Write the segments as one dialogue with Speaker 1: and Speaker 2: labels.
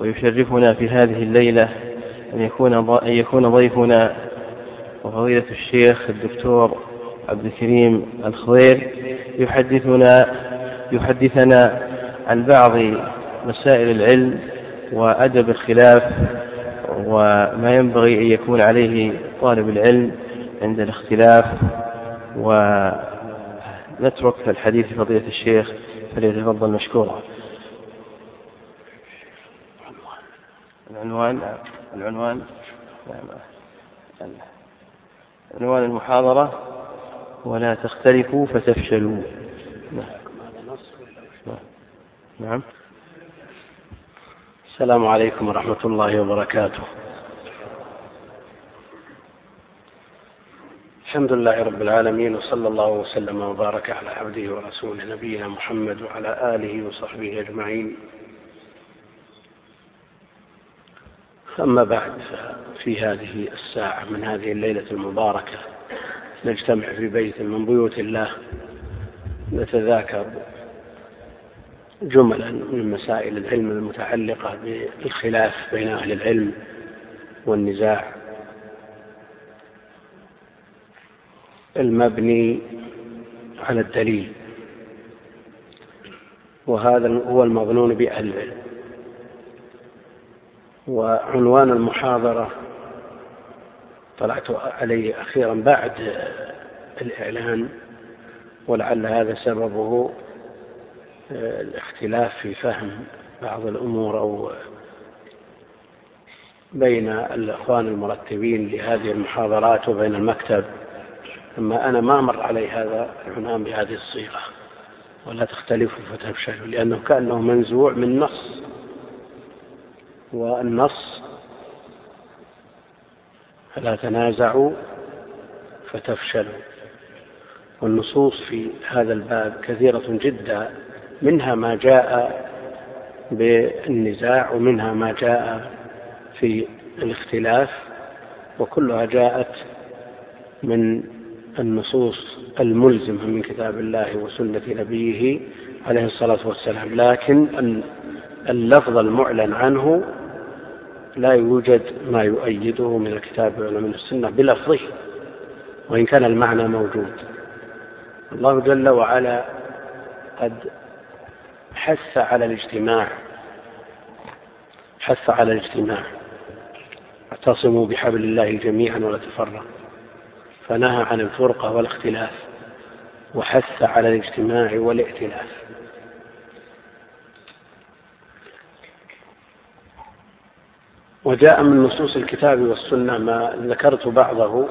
Speaker 1: ويشرفنا في هذه الليلة أن يكون أن يكون ضيفنا وفضيلة الشيخ الدكتور عبد الكريم الخضير. يحدثنا يحدثنا عن بعض مسائل العلم وأدب الخلاف وما ينبغي أن يكون عليه طالب العلم عند الاختلاف. ونترك الحديث لفضيلة الشيخ فليتفضل مشكورا. العنوان العنوان عنوان المحاضرة ولا تختلفوا فتفشلوا.
Speaker 2: نعم. السلام عليكم ورحمة الله وبركاته. الحمد لله رب العالمين وصلى الله وسلم وبارك على عبده ورسوله نبينا محمد وعلى آله وصحبه أجمعين. أما بعد في هذه الساعة من هذه الليلة المباركة نجتمع في بيت من بيوت الله نتذاكر جملا من مسائل العلم المتعلقة بالخلاف بين أهل العلم والنزاع. المبني على الدليل وهذا هو المظنون بأهل العلم. وعنوان المحاضرة طلعت عليه أخيرا بعد الإعلان ولعل هذا سببه الاختلاف في فهم بعض الأمور أو بين الإخوان المرتبين لهذه المحاضرات وبين المكتب. أما أنا ما مر علي هذا العنوان بهذه الصيغة ولا تختلفوا فتفشلوا لأنه كأنه منزوع من نص والنص فلا تنازعوا فتفشلوا. والنصوص في هذا الباب كثيرة جدا منها ما جاء بالنزاع ومنها ما جاء في الاختلاف وكلها جاءت من النصوص الملزمة من كتاب الله وسنة نبيه عليه الصلاة والسلام. لكن اللفظ المعلن عنه لا يوجد ما يؤيده من الكتاب ولا من السنة بلفظه وإن كان المعنى موجود. الله جل وعلا قد حث على الاجتماع حث على الاجتماع. اعتصموا بحبل الله جميعا ولا تفرقوا فنهى عن الفرقة والاختلاف وحث على الاجتماع والائتلاف وجاء من نصوص الكتاب والسنة ما ذكرت بعضه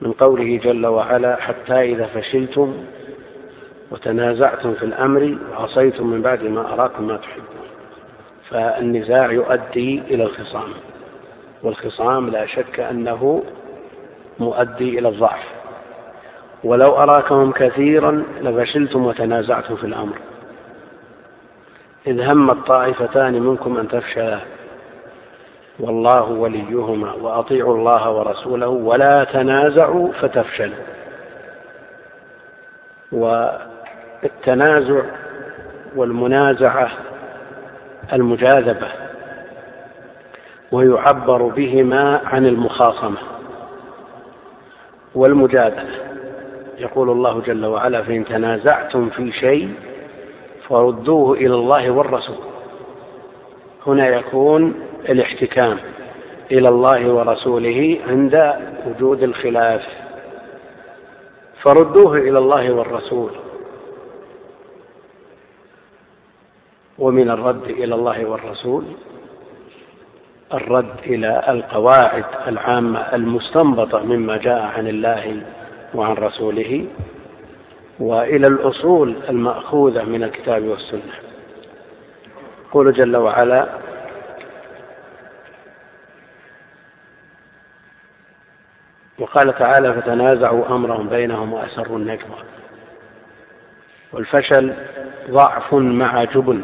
Speaker 2: من قوله جل وعلا حتى إذا فشلتم وتنازعتم في الأمر وعصيتم من بعد ما أراكم ما تحبون. فالنزاع يؤدي إلى الخصام والخصام لا شك أنه مؤدي إلى الضعف. ولو أراكهم كثيرا لفشلتم وتنازعتم في الأمر. إذ هم الطائفتان منكم أن تفشلا والله وليهما وأطيعوا الله ورسوله ولا تنازعوا فتفشلوا. والتنازع والمنازعة المجاذبة ويعبر بهما عن المخاصمة والمجادلة. يقول الله جل وعلا فإن تنازعتم في شيء فردوه إلى الله والرسول. هنا يكون الاحتكام إلى الله ورسوله عند وجود الخلاف. فردوه إلى الله والرسول. ومن الرد إلى الله والرسول الرد إلى القواعد العامة المستنبطة مما جاء عن الله وعن رسوله وإلى الأصول المأخوذة من الكتاب والسنة. يقول جل وعلا وقال تعالى فتنازعوا أمرهم بينهم وأسروا النجوى والفشل ضعف مع جبن.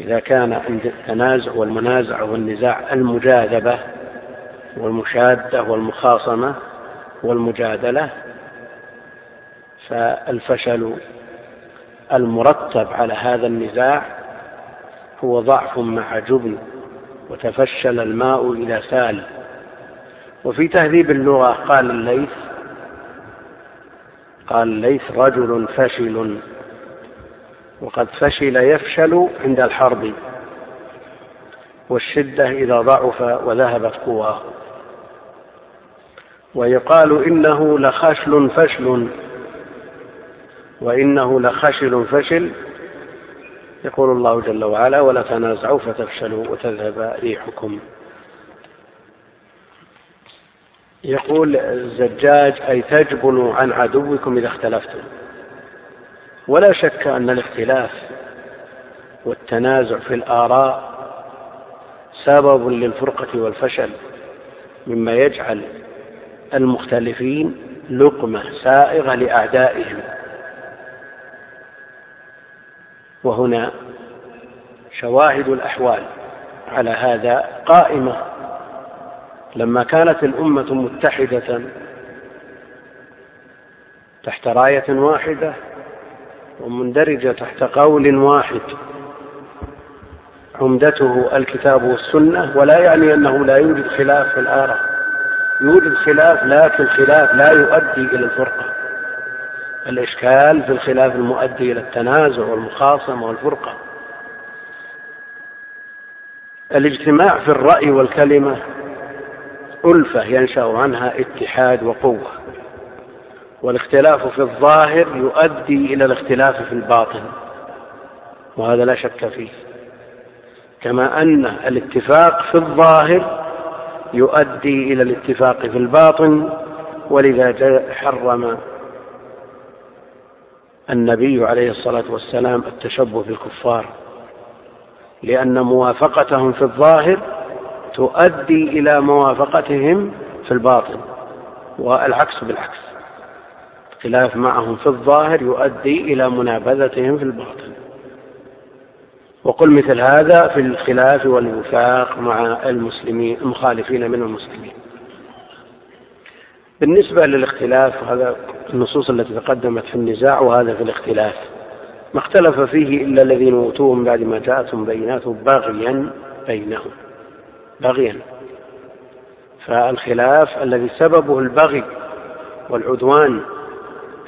Speaker 2: إذا كان عند التنازع والمنازعة والنزاع المجاذبة والمشادة والمخاصمة والمجادلة فالفشل المرتب على هذا النزاع هو ضعف مع جبن وتفشل الماء إذا سال. وفي تهذيب اللغة قال الليث قال الليث رجل فشل وقد فشل يفشل عند الحرب والشدة إذا ضعف وذهبت قواه. ويقال إنه لخشل فشل. وإنه لخشل فشل. يقول الله جل وعلا ولا تنازعوا فتفشلوا وتذهب ريحكم. يقول الزجاج أي تجبنوا عن عدوكم إذا اختلفتم. ولا شك أن الاختلاف والتنازع في الآراء سبب للفرقة والفشل مما يجعل المختلفين لقمة سائغة لأعدائهم. وهنا شواهد الأحوال على هذا قائمة. لما كانت الأمة متحدة تحت راية واحدة ومندرجة تحت قول واحد عمدته الكتاب والسنة ولا يعني أنه لا يوجد خلاف في الآراء. يوجد خلاف لكن خلاف لا يؤدي إلى الفرقة. الإشكال في الخلاف المؤدي إلى التنازع والمخاصمة والفرقة. الاجتماع في الرأي والكلمة ألفة ينشأ عنها اتحاد وقوة والاختلاف في الظاهر يؤدي إلى الاختلاف في الباطن وهذا لا شك فيه. كما أن الاتفاق في الظاهر يؤدي إلى الاتفاق في الباطن ولذا حرم النبي عليه الصلاة والسلام التشبه بالكفار لأن موافقتهم في الظاهر تؤدي إلى موافقتهم في الباطن والعكس بالعكس الخلاف معهم في الظاهر يؤدي إلى منابذتهم في الباطن. وقل مثل هذا في الخلاف والوفاق مع المسلمين المخالفين من المسلمين. بالنسبة للاختلاف هذا النصوص التي تقدمت في النزاع وهذا في الاختلاف. ما اختلف فيه إلا الذين أوتوه من بعد ما جاءتهم بينات بغيا بينهم. بغيا. فالخلاف الذي سببه البغي والعدوان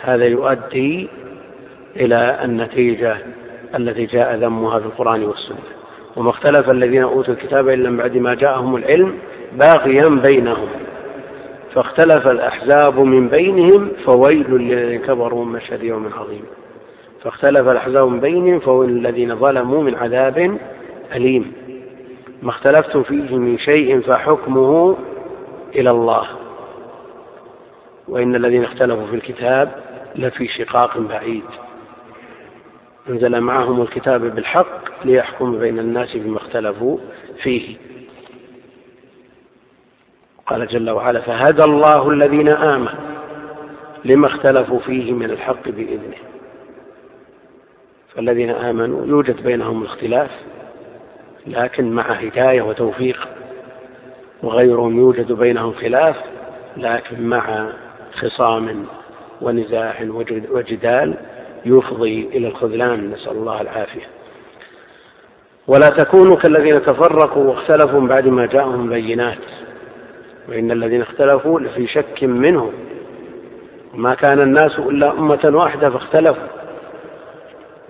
Speaker 2: هذا يؤدي إلى النتيجة التي جاء ذمها في القرآن والسنة. وما اختلف الذين أوتوا الكتاب إلا من بعد ما جاءهم العلم باغيا بينهم. فاختلف الأحزاب من بينهم فويل للذين كفروا من مشهد يوم عظيم. فاختلف الأحزاب من بينهم فويل للذين ظلموا من عذاب أليم. ما اختلفتم فيه من شيء فحكمه إلى الله. وإن الذين اختلفوا في الكتاب لفي شقاق بعيد. أنزل معهم الكتاب بالحق ليحكم بين الناس بما اختلفوا فيه. قال جل وعلا فهدى الله الذين آمنوا لما اختلفوا فيه من الحق بإذنه. فالذين آمنوا يوجد بينهم الاختلاف لكن مع هداية وتوفيق. وغيرهم يوجد بينهم خلاف لكن مع خصام ونزاع وجدال يفضي إلى الخذلان. نسأل الله العافية. ولا تكونوا كالذين تفرقوا واختلفوا بعد ما جاءهم بينات. وإن الذين اختلفوا لفي شك منه وما كان الناس إلا أمة واحدة فاختلفوا.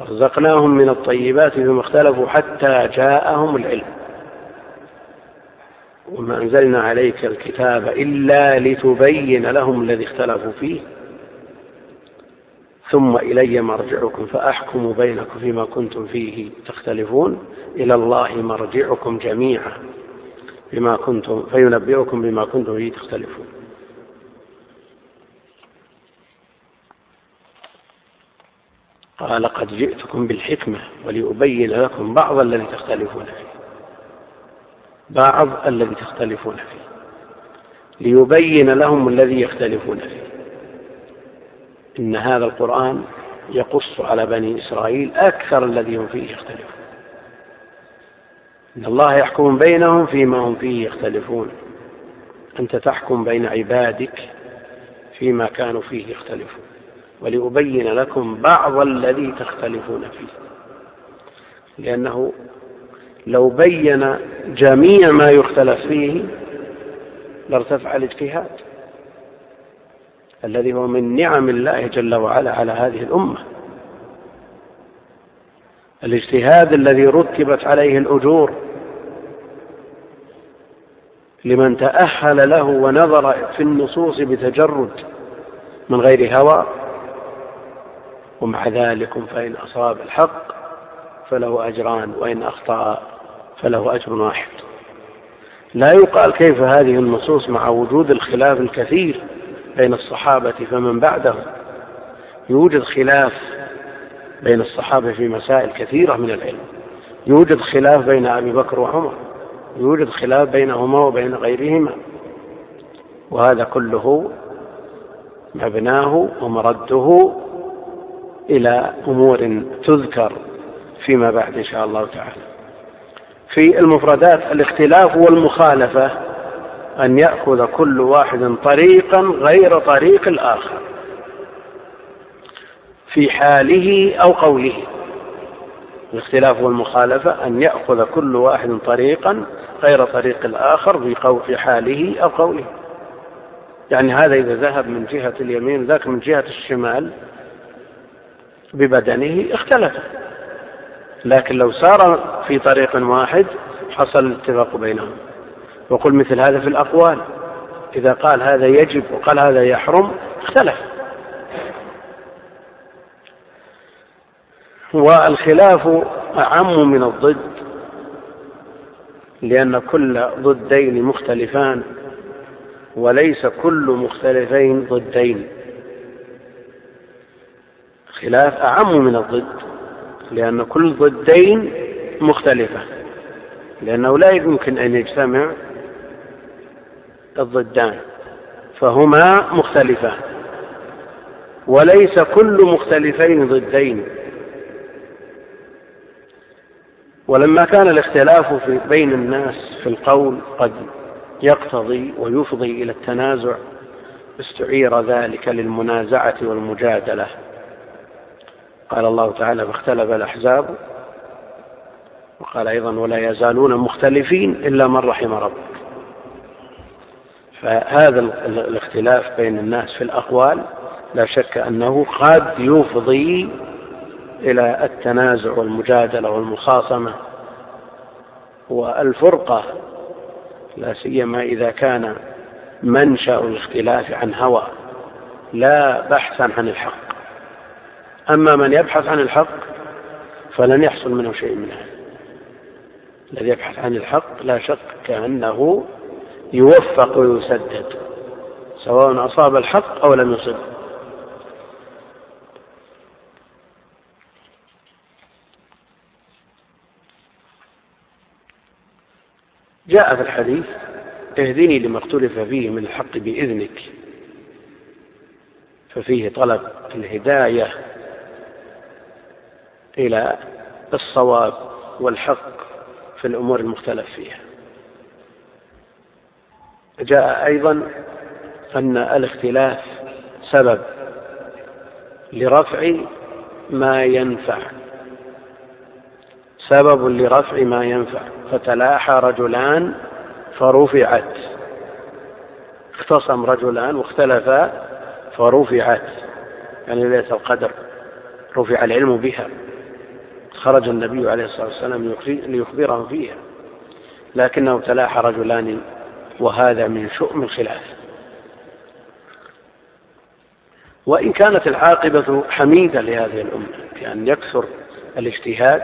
Speaker 2: رزقناهم من الطيبات فيما اختلفوا حتى جاءهم العلم. وما أنزلنا عليك الكتاب إلا لتبين لهم الذي اختلفوا فيه. ثم إلي مرجعكم فأحكم بينكم فيما كنتم فيه تختلفون. إلى الله مرجعكم جميعا. بما كنتم فينبئكم بما كنتم فيه تختلفون. قال قد جئتكم بالحكمة ولأبين لكم بعض الذي تختلفون فيه. بعض الذي تختلفون فيه. ليبين لهم الذي يختلفون فيه. إن هذا القرآن يقص على بني إسرائيل أكثر الذي هم فيه يختلفون. إن الله يحكم بينهم فيما هم فيه يختلفون. أنت تحكم بين عبادك فيما كانوا فيه يختلفون. ولأبين لكم بعض الذي تختلفون فيه. لأنه لو بين جميع ما يختلف فيه لارتفع الاجتهاد الذي هو من نعم الله جل وعلا على هذه الأمة. الاجتهاد الذي رتبت عليه الأجور لمن تأهل له ونظر في النصوص بتجرد من غير هوى ومع ذلك فإن أصاب الحق فله أجران وإن أخطأ فله أجر واحد. لا يقال كيف هذه النصوص مع وجود الخلاف الكثير بين الصحابة فمن بعدهم. يوجد خلاف بين الصحابة في مسائل كثيرة من العلم. يوجد خلاف بين أبي بكر وعمر. يوجد خلاف بينهما وبين غيرهما. وهذا كله مبناه ومرده إلى أمور تذكر فيما بعد إن شاء الله تعالى. في المفردات الاختلاف والمخالفة أن يأخذ كل واحد طريقا غير طريق الآخر. في حاله أو قوله. الاختلاف والمخالفة أن يأخذ كل واحد طريقا غير طريق الآخر في, حاله أو قوله. يعني هذا إذا ذهب من جهة اليمين ذاك من جهة الشمال ببدنه اختلف. لكن لو سار في طريق واحد حصل الاتفاق بينهم. وقل مثل هذا في الأقوال. إذا قال هذا يجب وقال هذا يحرم اختلف. والخلاف أعم من الضد لأن كل ضدين مختلفان وليس كل مختلفين ضدين. خلاف أعم من الضد لأن كل ضدين مختلفة لأنه لا يمكن أن يجتمع الضدان فهما مختلفان وليس كل مختلفين ضدين. ولما كان الاختلاف في بين الناس في القول قد يقتضي ويفضي إلى التنازع استعير ذلك للمنازعة والمجادلة. قال الله تعالى فاختلف الأحزاب وقال أيضا ولا يزالون مختلفين إلا من رحم ربك. فهذا الاختلاف بين الناس في الأقوال لا شك أنه قد يفضي إلى التنازع والمجادلة والمخاصمة. والفرقة لا سيما إذا كان منشأ الاختلاف عن هوى لا بحثا عن الحق. أما من يبحث عن الحق فلن يحصل منه شيء من هذا. الذي يبحث عن الحق لا شك أنه يوفق ويسدد سواء أصاب الحق أو لم يصب. جاء في الحديث اهدني لما اختلف فيه من الحق بإذنك. ففيه طلب الهداية إلى الصواب والحق في الأمور المختلف فيها. جاء أيضا أن الاختلاف سبب لرفع ما ينفع سبب لرفع ما ينفع. فتلاحى رجلان فرفعت. اختصم رجلان واختلفا فرفعت. يعني ليلة القدر رفع العلم بها. خرج النبي عليه الصلاة والسلام ليخبرهم فيها. لكنه تلاحى رجلان وهذا من شؤم الخلاف. وإن كانت العاقبة حميدة لهذه الأمة بأن يكثر الاجتهاد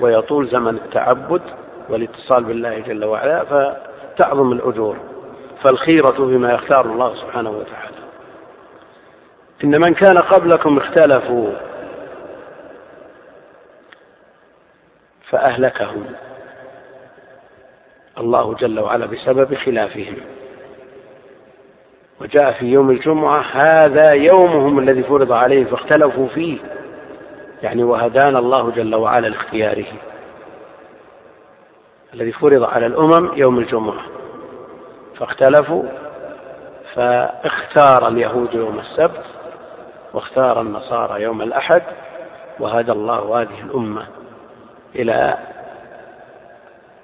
Speaker 2: ويطول زمن التعبد والاتصال بالله جل وعلا فتعظم الأجور فالخيرة بما يختار الله سبحانه وتعالى. إن من كان قبلكم اختلفوا فأهلكهم الله جل وعلا بسبب خلافهم. وجاء في يوم الجمعة هذا يومهم الذي فرض عليهم فاختلفوا فيه. يعني وهدانا الله جل وعلا لاختياره الذي فرض على الأمم يوم الجمعة. فاختلفوا فاختار اليهود يوم السبت واختار النصارى يوم الأحد وهدى الله هذه الأمة إلى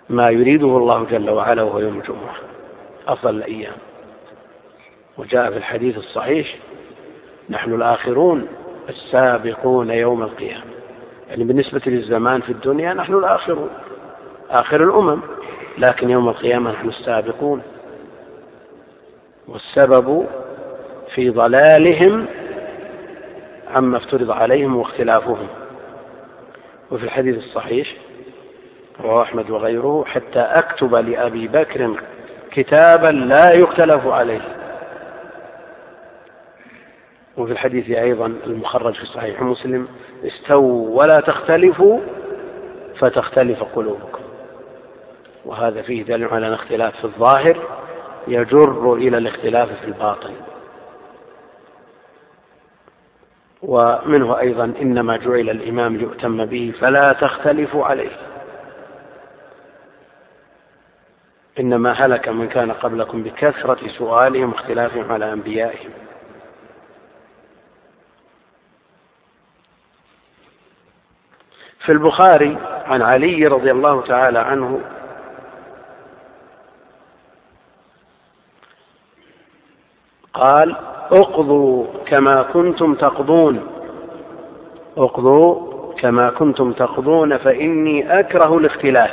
Speaker 2: ما يريده الله جل وعلا وهو يوم الجمعة. أفضل الأيام. وجاء في الحديث الصحيح نحن الآخرون السابقون يوم القيامة. يعني بالنسبة للزمان في الدنيا نحن الآخرون آخر الأمم لكن يوم القيامة نحن السابقون. والسبب في ضلالهم عما افترض عليهم واختلافهم. وفي الحديث الصحيح رواه أحمد وغيره حتى أكتب لأبي بكر كتابا لا يختلف عليه. وفي الحديث أيضا المخرج في صحيح مسلم استووا ولا تختلفوا فتختلف قلوبكم. وهذا فيه دليل على أن الاختلاف في الظاهر يجر إلى الاختلاف في الباطن. ومنه أيضا إنما جعل الإمام ليؤتم به فلا تختلفوا عليه. إنما هلك من كان قبلكم بكثرة سؤالهم واختلافهم على أنبيائهم. في البخاري عن علي رضي الله تعالى عنه. قال اقضوا كما كنتم تقضون. اقضوا كما كنتم تقضون فإني أكره الاختلاف.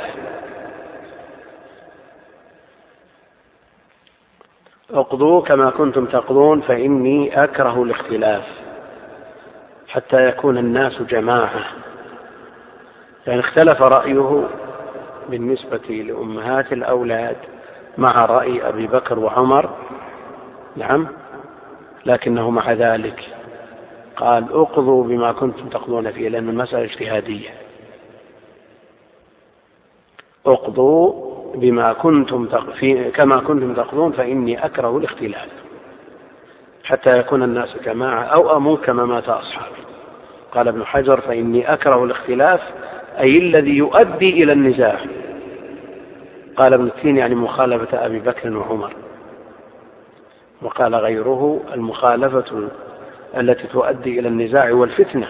Speaker 2: اقضوا كما كنتم تقضون فإني أكره الاختلاف حتى يكون الناس جماعة. يعني اختلف رأيه بالنسبة لأمهات الأولاد مع رأي أبي بكر وعمر. نعم. لكنه مع ذلك قال اقضوا بما كنتم تقضون فيه لأن المسألة اجتهادية. اقضوا بما كنتم. كما كنتم تقضون فإني أكره الاختلاف حتى يكون الناس جماعة أو أموت كما مات أصحابي. قال ابن حجر فإني أكره الاختلاف أي الذي يؤدي إلى النزاع قال ابن التين يعني مخالفة أبي بكر وعمر. وقال غيره المخالفة التي تؤدي إلى النزاع والفتنة.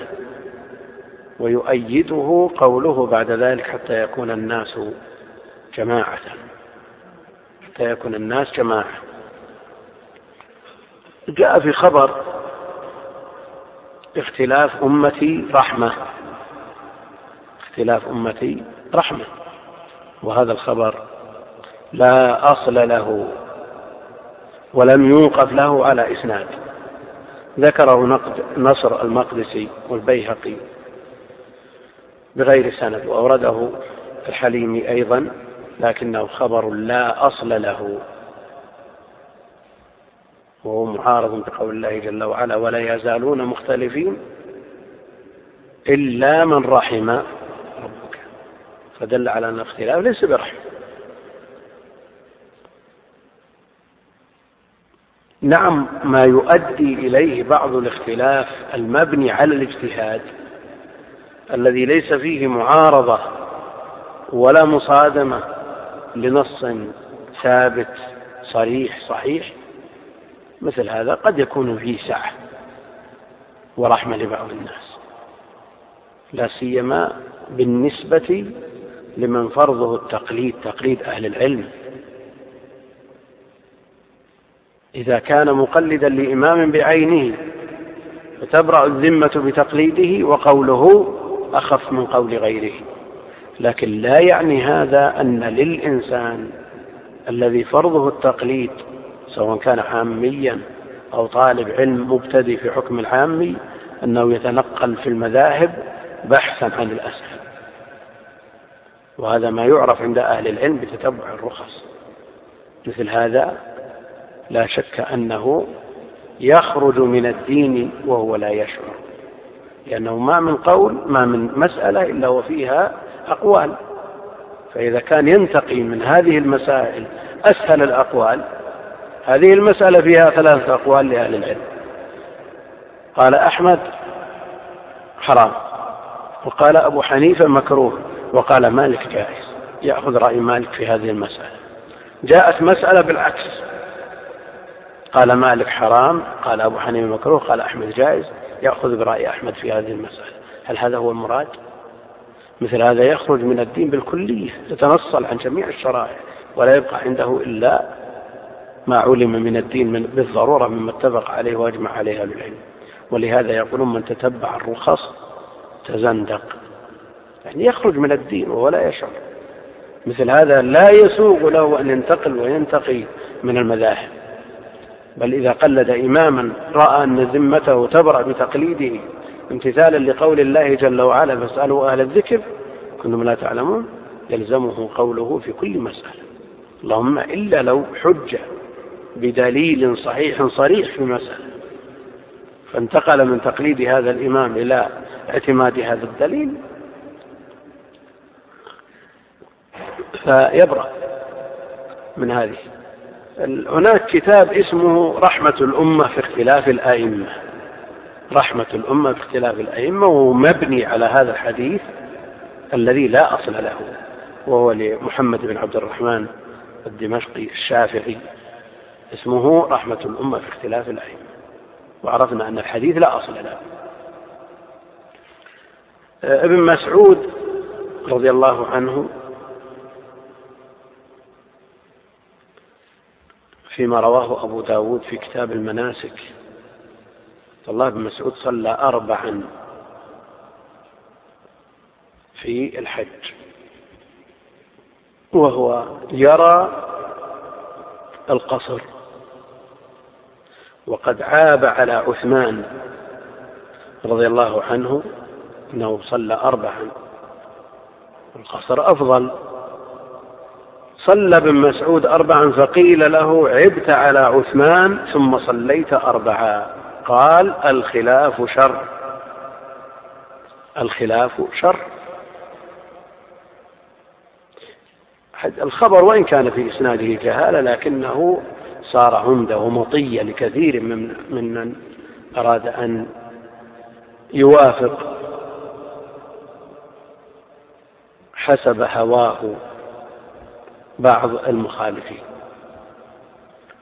Speaker 2: ويؤيده قوله بعد ذلك حتى يكون الناس جماعة. حتى يكون الناس جماعة. جاء في خبر اختلاف أمتي رحمة. اختلاف أمتي رحمة وهذا الخبر لا أصل له ولم يوقف له على إسناد. ذكره نقد نصر المقدسي والبيهقي بغير سند وأورده الحليمي أيضا لكنه خبر لا أصل له. وهو معارض بقول الله جل وعلا ولا يزالون مختلفين إلا من رحم فدل على أن الاختلاف ليس برحم. نعم ما يؤدي إليه بعض الاختلاف المبني على الاجتهاد الذي ليس فيه معارضة ولا مصادمة لنص ثابت صريح صحيح مثل هذا قد يكون فيه سعة ورحمة لبعض الناس لا سيما بالنسبة لمن فرضه التقليد تقليد أهل العلم. إذا كان مقلدا لإمام بعينه فتبرأ الذمة بتقليده وقوله أخف من قول غيره. لكن لا يعني هذا أن للإنسان الذي فرضه التقليد سواء كان عاميا أو طالب علم مبتدئ في حكم العامي أنه يتنقل في المذاهب بحثا عن الأسهل وهذا ما يعرف عند أهل العلم بتتبع الرخص. مثل هذا لا شك أنه يخرج من الدين وهو لا يشعر لأنه ما من قول ما من مسألة إلا وفيها أقوال. فإذا كان ينتقي من هذه المسائل أسهل الأقوال هذه المسألة فيها ثلاثة أقوال لأهل العلم. قال أحمد حرام. وقال أبو حنيفة مكروه. وقال مالك جائز. يأخذ رأي مالك في هذه المسألة. جاءت مسألة بالعكس. قال مالك حرام قال أبو حنيفة مكروه قال أحمد جائز. يأخذ برأي أحمد في هذه المسألة. هل هذا هو المراد؟ مثل هذا يخرج من الدين بالكلية يتنصل عن جميع الشرائع ولا يبقى عنده إلا ما علم من الدين من بالضرورة مما اتفق عليه وأجمع عليه أهل العلم. ولهذا يقولون من تتبع الرخص تزندق. يعني يخرج من الدين وهو لا يشعر. مثل هذا لا يسوغ له أن ينتقل وينتقي من المذاهب. بل إذا قلد إماما رأى أن ذمته تبرأ بتقليده امتثالا لقول الله جل وعلا فاسألوا أهل الذكر كنتم لا تعلمون. يلزمه قوله في كل مسألة. اللهم إلا لو حجة بدليل صحيح صريح في مسألة فانتقل من تقليد هذا الإمام إلى اعتماد هذا الدليل فيبرأ من هذه. هناك كتاب اسمه رحمة الأمة في اختلاف الأئمة. رحمة الأمة في اختلاف الأئمة وهو مبني على هذا الحديث الذي لا أصل له وهو لمحمد بن عبد الرحمن الدمشقي الشافعي. اسمه رحمة الأمة في اختلاف الأئمة. وعرفنا أن الحديث لا أصل له. ابن مسعود رضي الله عنه فيما رواه أبو داود في كتاب المناسك. الله بن مسعود صلى أربعا في الحج. وهو يرى القصر. وقد عاب على عثمان رضي الله عنه إنه صلى اربعا. القصر أفضل. صلى ابن مسعود أربعا فقيل له عبت على عثمان ثم صليت أربعا. قال الخلاف شر. الخلاف شر. الخبر وإن كان في إسناده جهالة لكنه صار عمدة ومطية لكثير من ممن أراد أن يوافق حسب هواه. بعض المخالفين.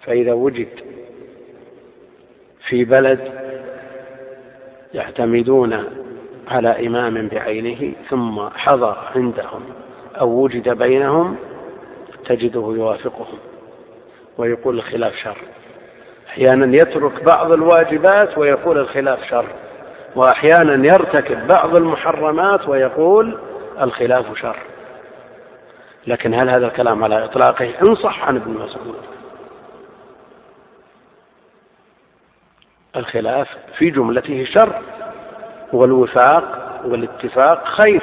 Speaker 2: فإذا وجد في بلد يعتمدون على إمام بعينه ثم حضر عندهم أو وجد بينهم تجده يوافقهم ويقول الخلاف شر. أحيانا يترك بعض الواجبات ويقول الخلاف شر وأحيانا يرتكب بعض المحرمات ويقول الخلاف شر. لكن هل هذا الكلام على إطلاقه؟ إن صح عن ابن مسعود. الخلاف في جملته شر والوفاق والاتفاق خير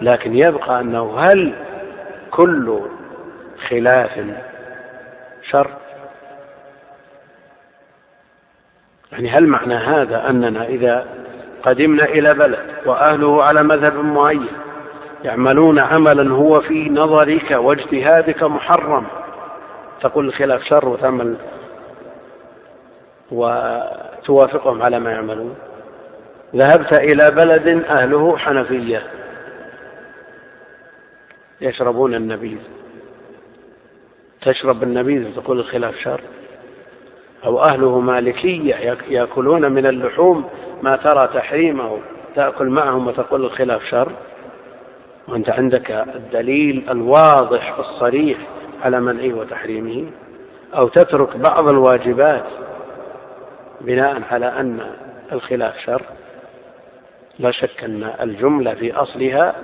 Speaker 2: لكن يبقى أنه هل كل خلاف شر؟ يعني هل معنى هذا أننا إذا قدمنا إلى بلد وأهله على مذهب معين يعملون عملا هو في نظرك واجتهادك محرم. تقول الخلاف شر وتعمل وتوافقهم على ما يعملون. ذهبت إلى بلد أهله حنفية. يشربون النبيذ. تشرب النبيذ تقول الخلاف شر. أو أهله مالكية يأكلون من اللحوم ما ترى تحريمه. تأكل معهم وتقول الخلاف شر. وأنت عندك الدليل الواضح الصريح على منعه وتحريمه أو تترك بعض الواجبات بناء على أن الخلاف شر. لا شك أن الجملة في أصلها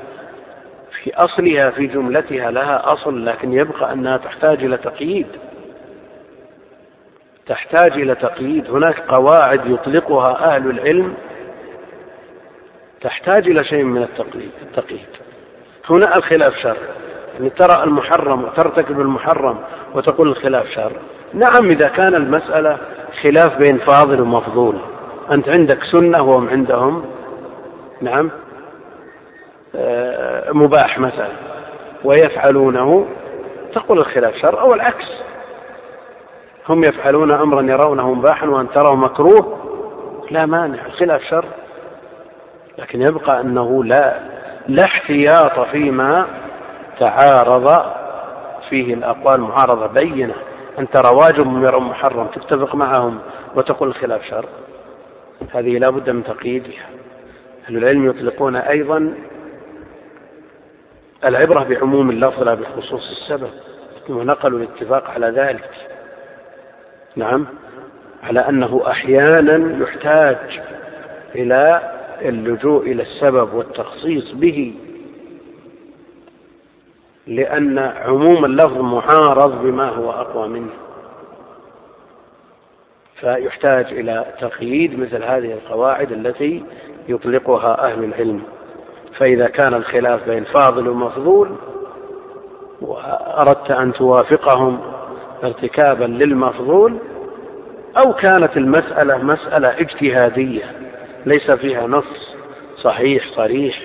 Speaker 2: في أصلها في جملتها لها أصل لكن يبقى أنها تحتاج إلى تقييد. تحتاج إلى تقييد. هناك قواعد يطلقها أهل العلم. تحتاج إلى شيء من التقييد التقييد. هنا الخلاف شر. يعني ترى المحرم وترتكب المحرم وتقول الخلاف شر. نعم إذا كان المسألة خلاف بين فاضل ومفضول. أنت عندك سنة وهم عندهم نعم آه، مباح مثلا ويفعلونه تقول الخلاف شر أو العكس. هم يفعلون أمرا يرونه مباحا وأن تراه مكروه لا مانع الخلاف شر. لكن يبقى أنه لا لا احتياط فيما تعارض فيه الأقوال معارضة بينة. أن ترى واجب محرم تتفق معهم وتقول الخلاف شر. هذه لا بد من تقييدها أهل العلم يطلقون أيضا العبرة بعموم اللفظ لا بخصوص السبب ونقلوا الاتفاق على ذلك. نعم على أنه أحيانا يحتاج إلى اللجوء إلى السبب والتخصيص به لأن عموم اللفظ معارض بما هو أقوى منه. فيحتاج إلى تقييد مثل هذه القواعد التي يطلقها أهل العلم. فإذا كان الخلاف بين فاضل ومفضول وأردت أن توافقهم ارتكابا للمفضول أو كانت المسألة مسألة اجتهادية. ليس فيها نص صحيح صريح.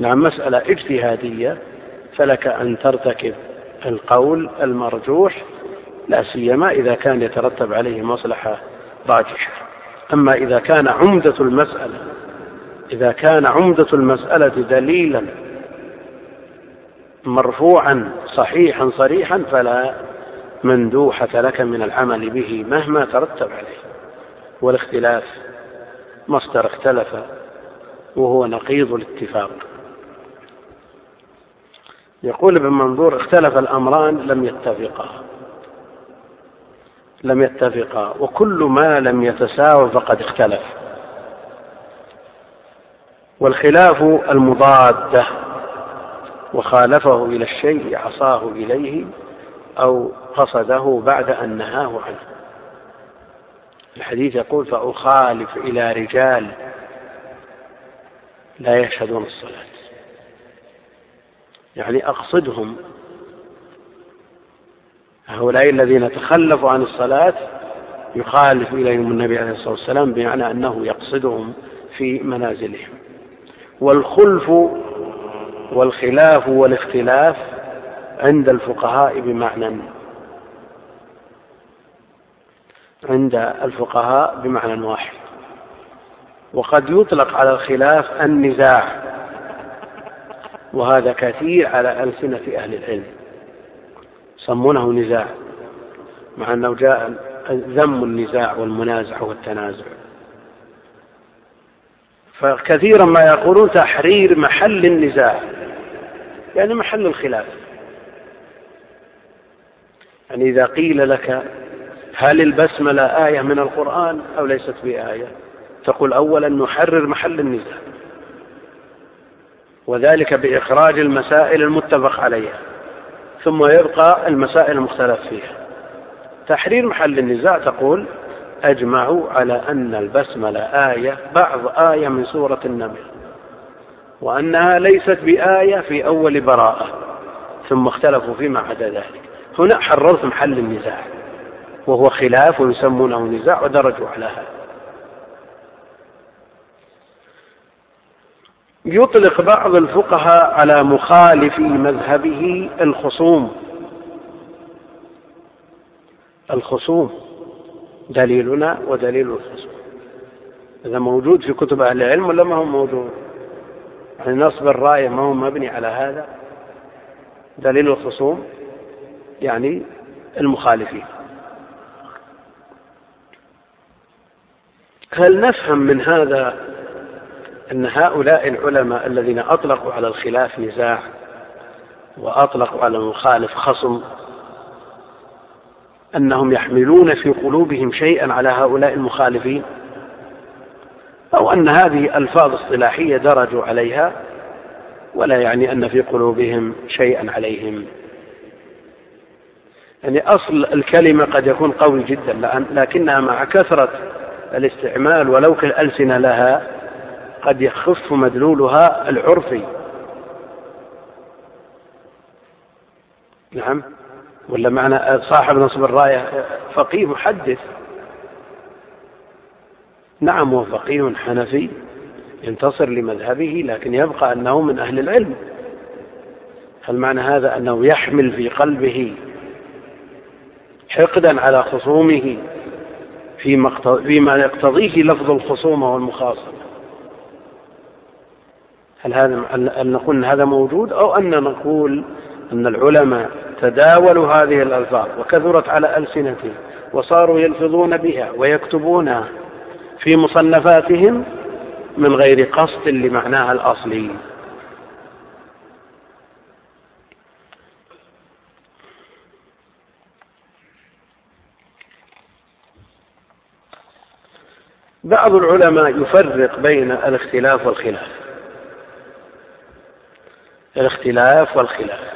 Speaker 2: نعم مسألة اجتهادية فلك أن ترتكب القول المرجوح لا سيما إذا كان يترتب عليه مصلحة راجحة. أما إذا كان عمدة المسألة إذا كان عمدة المسألة دليلا مرفوعا صحيحا صريحا فلا مندوحة لك من العمل به مهما ترتب عليه. والاختلاف مصدر اختلف وهو نقيض الاتفاق. يقول ابن منظور اختلف الأمران لم يتفقا. لم يتفقا وكل ما لم يتساوى فقد اختلف. والخلاف المضادة وخالفه إلى الشيء عصاه إليه أو قصده بعد أن نهاه عنه. الحديث يقول فأخالف إلى رجال لا يشهدون الصلاة. يعني أقصدهم هؤلاء الذين تخلفوا عن الصلاة يخالف إليهم النبي عليه الصلاة والسلام بمعنى أنه يقصدهم في منازلهم. والخلف والخلاف والاختلاف عند الفقهاء بمعنى عند الفقهاء بمعنى واحد. وقد يطلق على الخلاف النزاع وهذا كثير على ألسنة أهل العلم. يسمونه نزاع مع أنه جاء ذم النزاع والمنازع والتنازع. فكثيرا ما يقولون تحرير محل النزاع يعني محل الخلاف. يعني إذا قيل لك هل البسملة آية من القرآن أو ليست بآية؟ تقول أولا نحرر محل النزاع. وذلك بإخراج المسائل المتفق عليها. ثم يبقى المسائل المختلف فيها. تحرير محل النزاع تقول أجمعوا على أن البسملة آية بعض آية من سورة النمل. وأنها ليست بآية في أول براءة ثم اختلفوا فيما عدا ذلك. هنا حررت محل النزاع. وهو خلاف ويسمونه نزاع ودرجوا على هذا. يطلق بعض الفقهاء على مخالف مذهبه الخصوم. الخصوم دليلنا ودليل الخصوم. هذا موجود في كتب أهل العلم ولا ما هو موجود؟ يعني نصب الراية ما هو مبني على هذا؟ دليل الخصوم يعني المخالفين. هل نفهم من هذا أن هؤلاء العلماء الذين أطلقوا على الخلاف نزاع وأطلقوا على المخالف خصم أنهم يحملون في قلوبهم شيئا على هؤلاء المخالفين؟ أو أن هذه ألفاظ اصطلاحية درجوا عليها ولا يعني أن في قلوبهم شيئا عليهم؟ يعني أصل الكلمة قد يكون قوي جدا لكنها مع كثرة الاستعمال ولو كالألسنة لها قد يخف مدلولها العرفي. نعم. ولا معنى صاحب نصب الراية فقيه محدث. نعم هو فقيه حنفي ينتصر لمذهبه لكن يبقى أنه من أهل العلم. هل معنى هذا أنه يحمل في قلبه حقدا على خصومه فيما يقتضيه لفظ الخصومة والمخاصمة. هل هذا هل نقول أن هذا موجود أو أن نقول أن العلماء تداولوا هذه الألفاظ وكثرت على ألسنتهم وصاروا يلفظون بها ويكتبونها في مصنفاتهم من غير قصد لمعناها الأصلي. بعض العلماء يفرق بين الاختلاف والخلاف. الاختلاف والخلاف.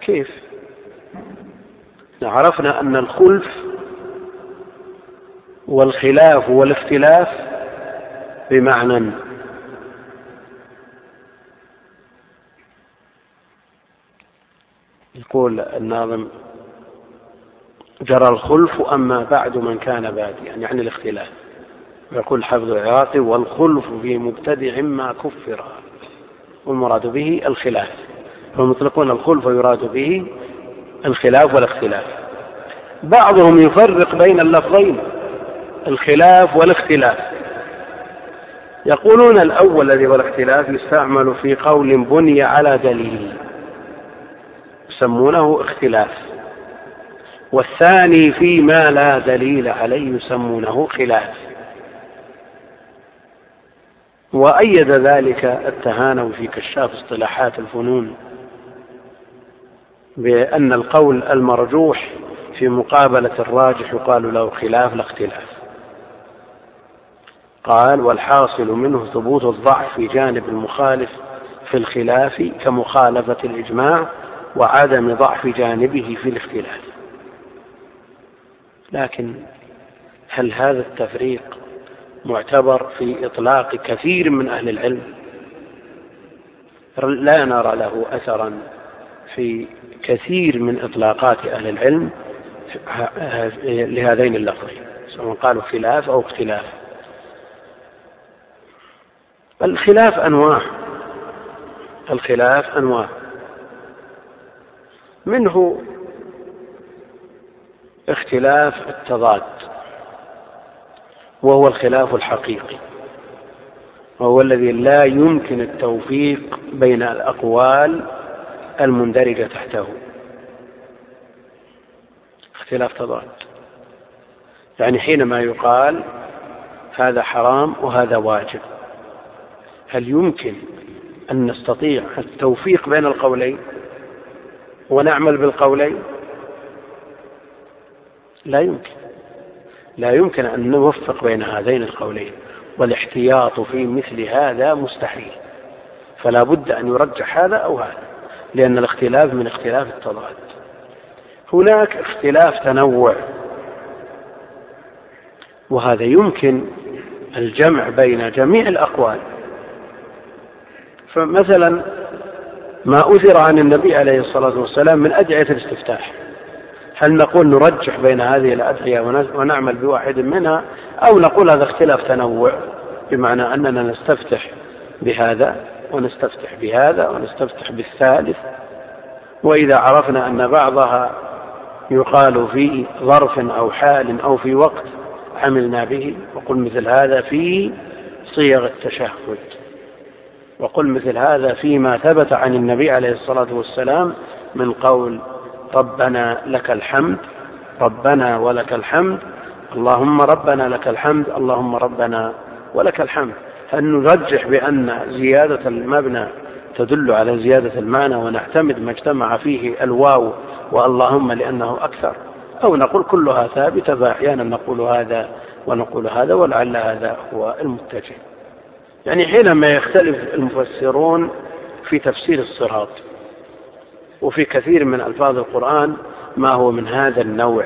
Speaker 2: كيف؟ عرفنا أن الخلف والخلاف والاختلاف بمعنى يقول الناظم جرى الخلف أما بعد من كان باديا. يعني الاختلاف. يقول حفظ العراقي والخلف في مبتدع ما كفر. والمراد به الخلاف. فمطلقون الخلف يراد به الخلاف والاختلاف. بعضهم يفرق بين اللفظين الخلاف والاختلاف. يقولون الأول الذي هو الاختلاف يستعمل في قول بني على دليل. يسمونه اختلاف. والثاني فيما لا دليل عليه يسمونه خلاف. وأيد ذلك التهانوي في كشاف اصطلاحات الفنون بأن القول المرجوح في مقابلة الراجح يقال له خلاف لا اختلاف. قال والحاصل منه ثبوت الضعف في جانب المخالف في الخلاف كمخالفة الإجماع وعدم ضعف جانبه في الاختلاف. لكن هل هذا التفريق معتبر في إطلاق كثير من أهل العلم. لا نرى له أثرا في كثير من إطلاقات أهل العلم لهذين اللفظين سواء قالوا خلاف أو اختلاف. الخلاف أنواع الخلاف أنواع. منه اختلاف التضاد. وهو الخلاف الحقيقي. وهو الذي لا يمكن التوفيق بين الأقوال المندرجة تحته. اختلاف تضاد. يعني حينما يقال هذا حرام وهذا واجب هل يمكن أن نستطيع التوفيق بين القولين ونعمل بالقولين؟ لا يمكن. لا يمكن أن نوفق بين هذين القولين والاحتياط في مثل هذا مستحيل. فلا بد أن يرجح هذا أو هذا لأن الاختلاف من اختلاف التضاد. هناك اختلاف تنوع وهذا يمكن الجمع بين جميع الأقوال. فمثلا ما أثر عن النبي عليه الصلاة والسلام من أدعية الاستفتاح. هل نقول نرجح بين هذه الأدعية ونعمل بواحد منها أو نقول هذا اختلاف تنوع؟ بمعنى أننا نستفتح بهذا ونستفتح بهذا ونستفتح بالثالث. وإذا عرفنا أن بعضها يقال في ظرف أو حال أو في وقت عملنا به وقل مثل هذا في صيغ التشهد. وقل مثل هذا فيما ثبت عن النبي عليه الصلاة والسلام من قول ربنا لك الحمد ربنا ولك الحمد اللهم ربنا لك الحمد اللهم ربنا ولك الحمد. هل نرجح بأن زيادة المبنى تدل على زيادة المعنى ونعتمد ما اجتمع فيه الواو واللهم لأنه أكثر. أو نقول كلها ثابتة فأحيانا نقول هذا ونقول هذا ولعل هذا هو المتجه. يعني حينما يختلف المفسرون في تفسير الصراط وفي كثير من ألفاظ القرآن ما هو من هذا النوع.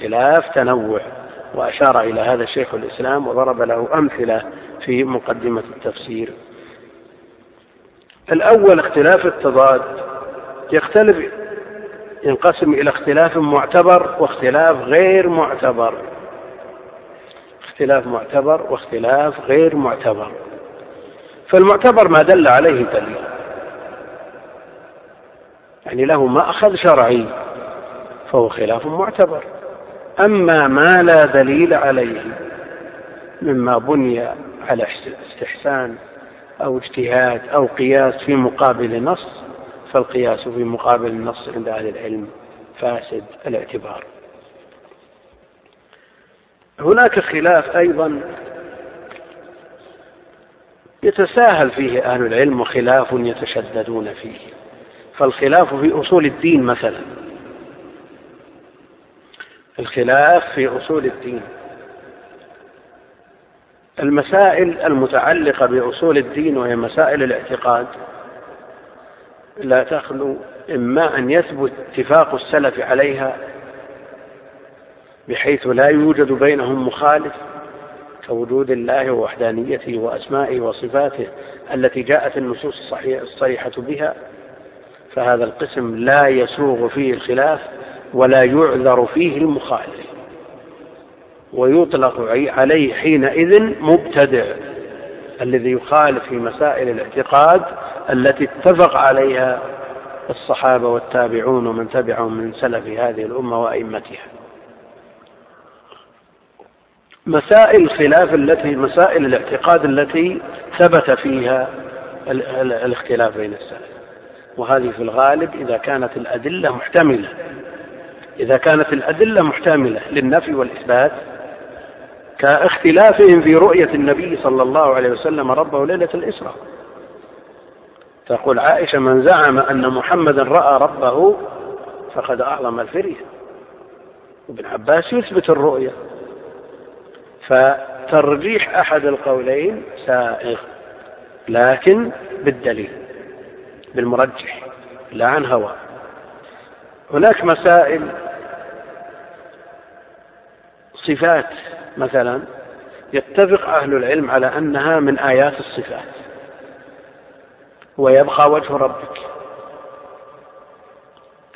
Speaker 2: خلاف تنوع. وأشار إلى هذا شيخ الإسلام وضرب له أمثلة في مقدمة التفسير. الأول اختلاف التضاد. يختلف ينقسم إلى اختلاف معتبر واختلاف غير معتبر. اختلاف معتبر واختلاف غير معتبر. فالمعتبر ما دل عليه دليل. يعني له مأخذ شرعي فهو خلاف معتبر. أما ما لا دليل عليه مما بني على استحسان أو اجتهاد أو قياس في مقابل نص فالقياس في مقابل النص عند أهل العلم فاسد الاعتبار. هناك خلاف أيضا يتساهل فيه أهل العلم وخلاف يتشددون فيه. فالخلاف في أصول الدين مثلا. الخلاف في أصول الدين. المسائل المتعلقة بأصول الدين وهي مسائل الاعتقاد لا تخلو إما أن يثبت اتفاق السلف عليها بحيث لا يوجد بينهم مخالف كوجود الله ووحدانيته وأسمائه وصفاته التي جاءت النصوص الصريحة بها. فهذا القسم لا يسوغ فيه الخلاف ولا يعذر فيه المخالف ويطلق عليه حينئذ مبتدع الذي يخالف في مسائل الاعتقاد التي اتفق عليها الصحابة والتابعون ومن تبعهم من سلف هذه الأمة وأئمتها. مسائل الخلاف التي مسائل الاعتقاد التي ثبت فيها الاختلاف بين السلف. وهذه في الغالب إذا كانت الأدلة محتملة. إذا كانت الأدلة محتملة للنفي والإثبات كاختلافهم في رؤية النبي صلى الله عليه وسلم ربه ليلة الإسراء. تقول عائشة من زعم أن محمدا رأى ربه فقد أعظم الفرية. وابن عباس يثبت الرؤية. فترجيح أحد القولين سائغ لكن بالدليل. بالمرجح لا عن هوى. هناك مسائل صفات مثلا يتفق أهل العلم على أنها من آيات الصفات. ويبقى وجه ربك.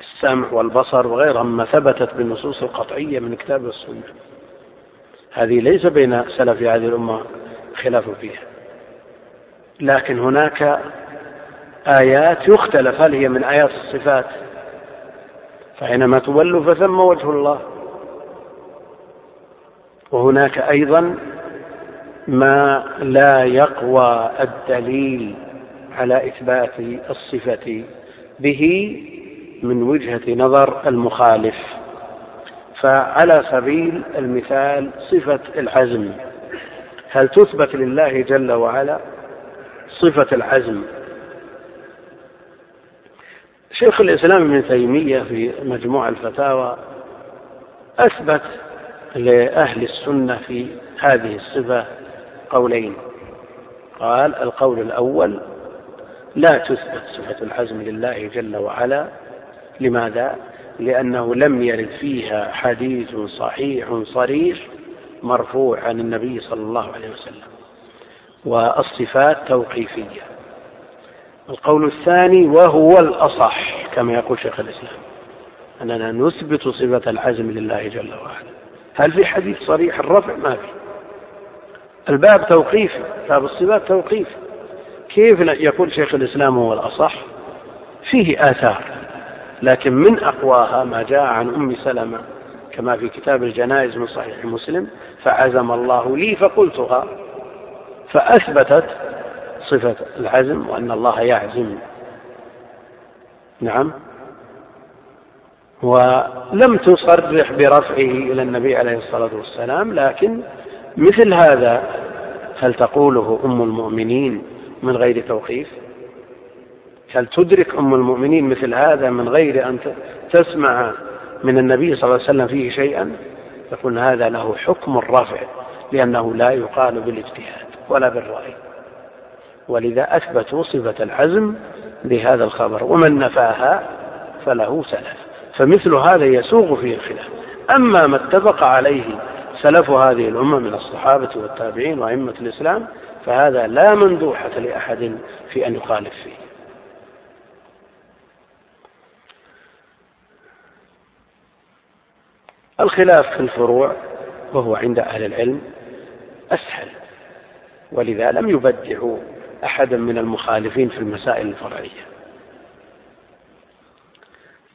Speaker 2: السمع والبصر وغيرها مما ثبتت بالنصوص القطعية من كتاب السنة هذه ليس بين سلف هذه الأمة خلاف فيها. لكن هناك آيات يختلف هل هي من آيات الصفات؟ فحينما تولوا فثم وجه الله. وهناك أيضا ما لا يقوى الدليل على إثبات الصفة به من وجهة نظر المخالف. فعلى سبيل المثال صفة العزم هل تثبت لله جل وعلا صفة العزم؟ شيخ الإسلام ابن تيمية في مجموع الفتاوى أثبت لأهل السنة في هذه الصفة قولين. قال القول الأول لا تثبت صفة العزم لله جل وعلا. لماذا؟ لأنه لم يرد فيها حديث صحيح صريح مرفوع عن النبي صلى الله عليه وسلم. والصفات توقيفية. القول الثاني وهو الأصح كما يقول شيخ الإسلام أننا نثبت صفة العزم لله جل وعلا. هل في حديث صريح الرفع؟ ما في. الباب توقيفي باب الصفات توقيفي كيف يقول شيخ الإسلام هو الأصح. فيه آثار لكن من أقواها ما جاء عن أم سلمة كما في كتاب الجنائز من صحيح مسلم فعزم الله لي فقلتها فأثبتت صفة العزم وأن الله يعزم. نعم. ولم تصرح برفعه إلى النبي عليه الصلاة والسلام لكن مثل هذا هل تقوله أم المؤمنين من غير توقيف؟ هل تدرك أم المؤمنين مثل هذا من غير أن تسمع من النبي صلى الله عليه وسلم فيه شيئا؟ يقول هذا له حكم الرفع لأنه لا يقال بالاجتهاد ولا بالرأي. ولذا أثبتوا صفة العزم بهذا الخبر ومن نفاها فله سلف. فمثل هذا يسوغ فيه الخلاف. أما ما اتفق عليه سلف هذه الأمة من الصحابة والتابعين وأئمة الإسلام فهذا لا مندوحة لأحد في أن يخالف فيه. الخلاف في الفروع وهو عند أهل العلم أسهل ولذا لم يبدعوا أحدا من المخالفين في المسائل الفرعية.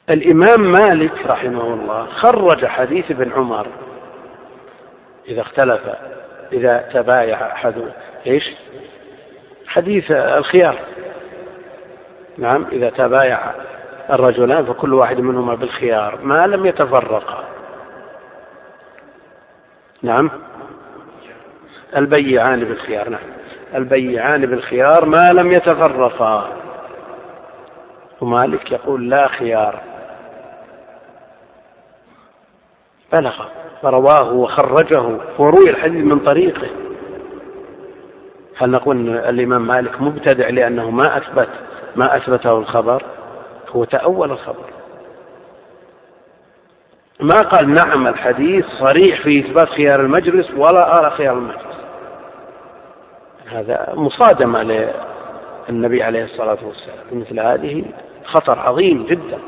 Speaker 2: الإمام مالك رحمه الله خرج حديث ابن عمر إذا اختلف إذا تبايع أحد إيش؟ حديث الخيار. نعم إذا تبايع الرجلان فكل واحد منهما بالخيار ما لم يتفرقا. نعم البيعان بالخيار نعم. البيعان بالخيار ما لم يتفرقا. ومالك يقول لا خيار. بلغ فرواه وخرجه وروي الحديث من طريقه. هل نقول الإمام مالك مبتدع لأنه ما أثبت ما أثبته الخبر؟ هو تأول الخبر. ما قال نعم الحديث صريح في إثبات خيار المجلس ولا أرى خيار المجلس. هذا مصادمة للنبي عليه الصلاة والسلام. مثل هذه خطر عظيم جدا.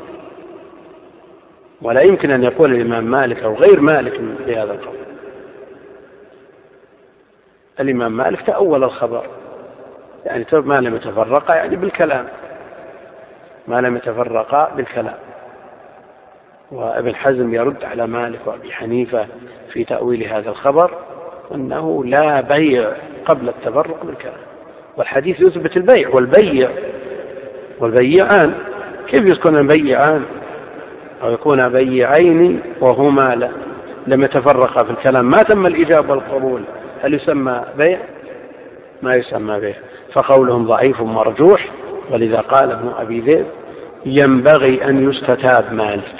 Speaker 2: ولا يمكن أن يقول الإمام مالك أو غير مالك بهذا القول. الإمام مالك تأول الخبر. يعني ما لم يتفرقا يعني بالكلام. ما لم يتفرقا بالكلام. وابن حزم يرد على مالك وأبي حنيفة في تأويل هذا الخبر. أنه لا بيع قبل التفرق بالكلام والحديث يثبت البيع والبيع. والبيعان. كيف يكون البيعان؟ أو يكون بيعين وهما لم يتفرقا في الكلام. ما تم الإجابة والقبول. هل يسمى بيع؟ ما يسمى بيع. فقولهم ضعيف مرجوح. ولذا قال ابن أبي ذئب ينبغي أن يستتاب مالك.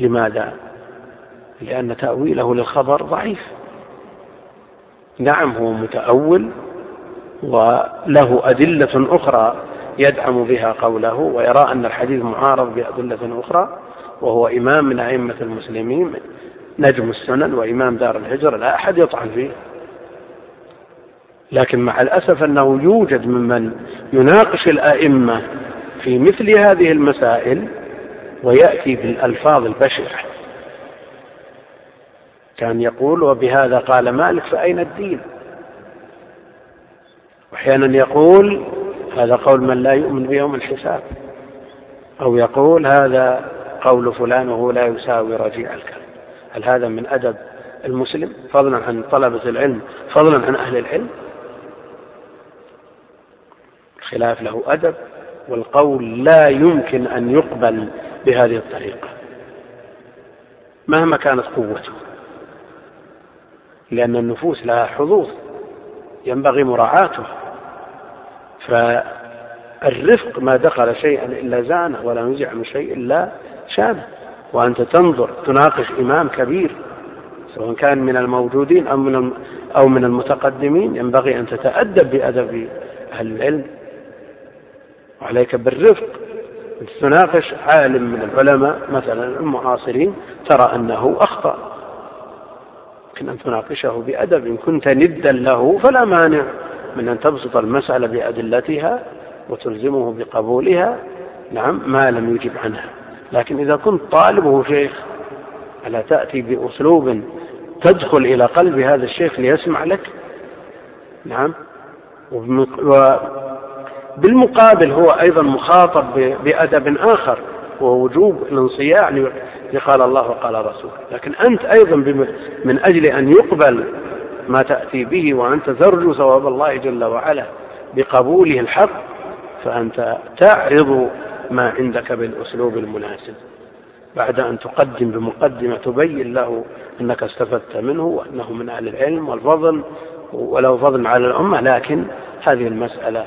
Speaker 2: لماذا؟ لأن تأويله للخبر ضعيف. نعم هو متأول وله أدلة أخرى يدعم بها قوله ويرى أن الحديث معارض بأدلة أخرى وهو إمام من أئمة المسلمين نجم السنن وإمام دار الهجرة لا أحد يطعن فيه. لكن مع الأسف أنه يوجد ممن يناقش الأئمة في مثل هذه المسائل ويأتي بالألفاظ البشعة كان يقول وبهذا قال مالك فأين الدين؟ وأحيانا يقول هذا قول من لا يؤمن بيوم الحساب. أو يقول هذا قول فلان وهو لا يساوي رجيع الكلام. هل هذا من أدب المسلم؟ فضلا عن طلبة العلم فضلا عن أهل العلم. الخلاف له أدب والقول لا يمكن أن يقبل بهذه الطريقة. مهما كانت قوته. لأن النفوس لها حظوظ ينبغي مراعاته. فالرفق ما دخل شيئا إلا زانه ولا نزع من شيء إلا شانه. وأنت تنظر تناقش إمام كبير سواء كان من الموجودين أو من أو من المتقدمين ينبغي أن تتأدب بأدب أهل العلم. وعليك بالرفق. تناقش عالم من العلماء مثلا المعاصرين ترى أنه أخطأ. لكن أن تناقشه بأدب إن كنت ندا له فلا مانع من أن تبسط المسألة بأدلتها وتلزمه بقبولها. نعم ما لم يجب عنها. لكن إذا كنت طالبه شيخ ألا تأتي بأسلوب تدخل إلى قلب هذا الشيخ ليسمع لك؟ نعم. وبالمقابل هو أيضا مخاطب بأدب آخر وهو وجوب الانصياع لقال الله وقال رسوله. لكن أنت أيضا من أجل أن يقبل ما تأتي به وأنت ترجو ثواب الله جل وعلا بقبوله الحق فأنت تعرض ما عندك بالأسلوب المناسب. بعد أن تقدم بمقدمة تبين له أنك استفدت منه وأنه من أهل العلم والفضل ولو فضل على الأمة لكن هذه المسألة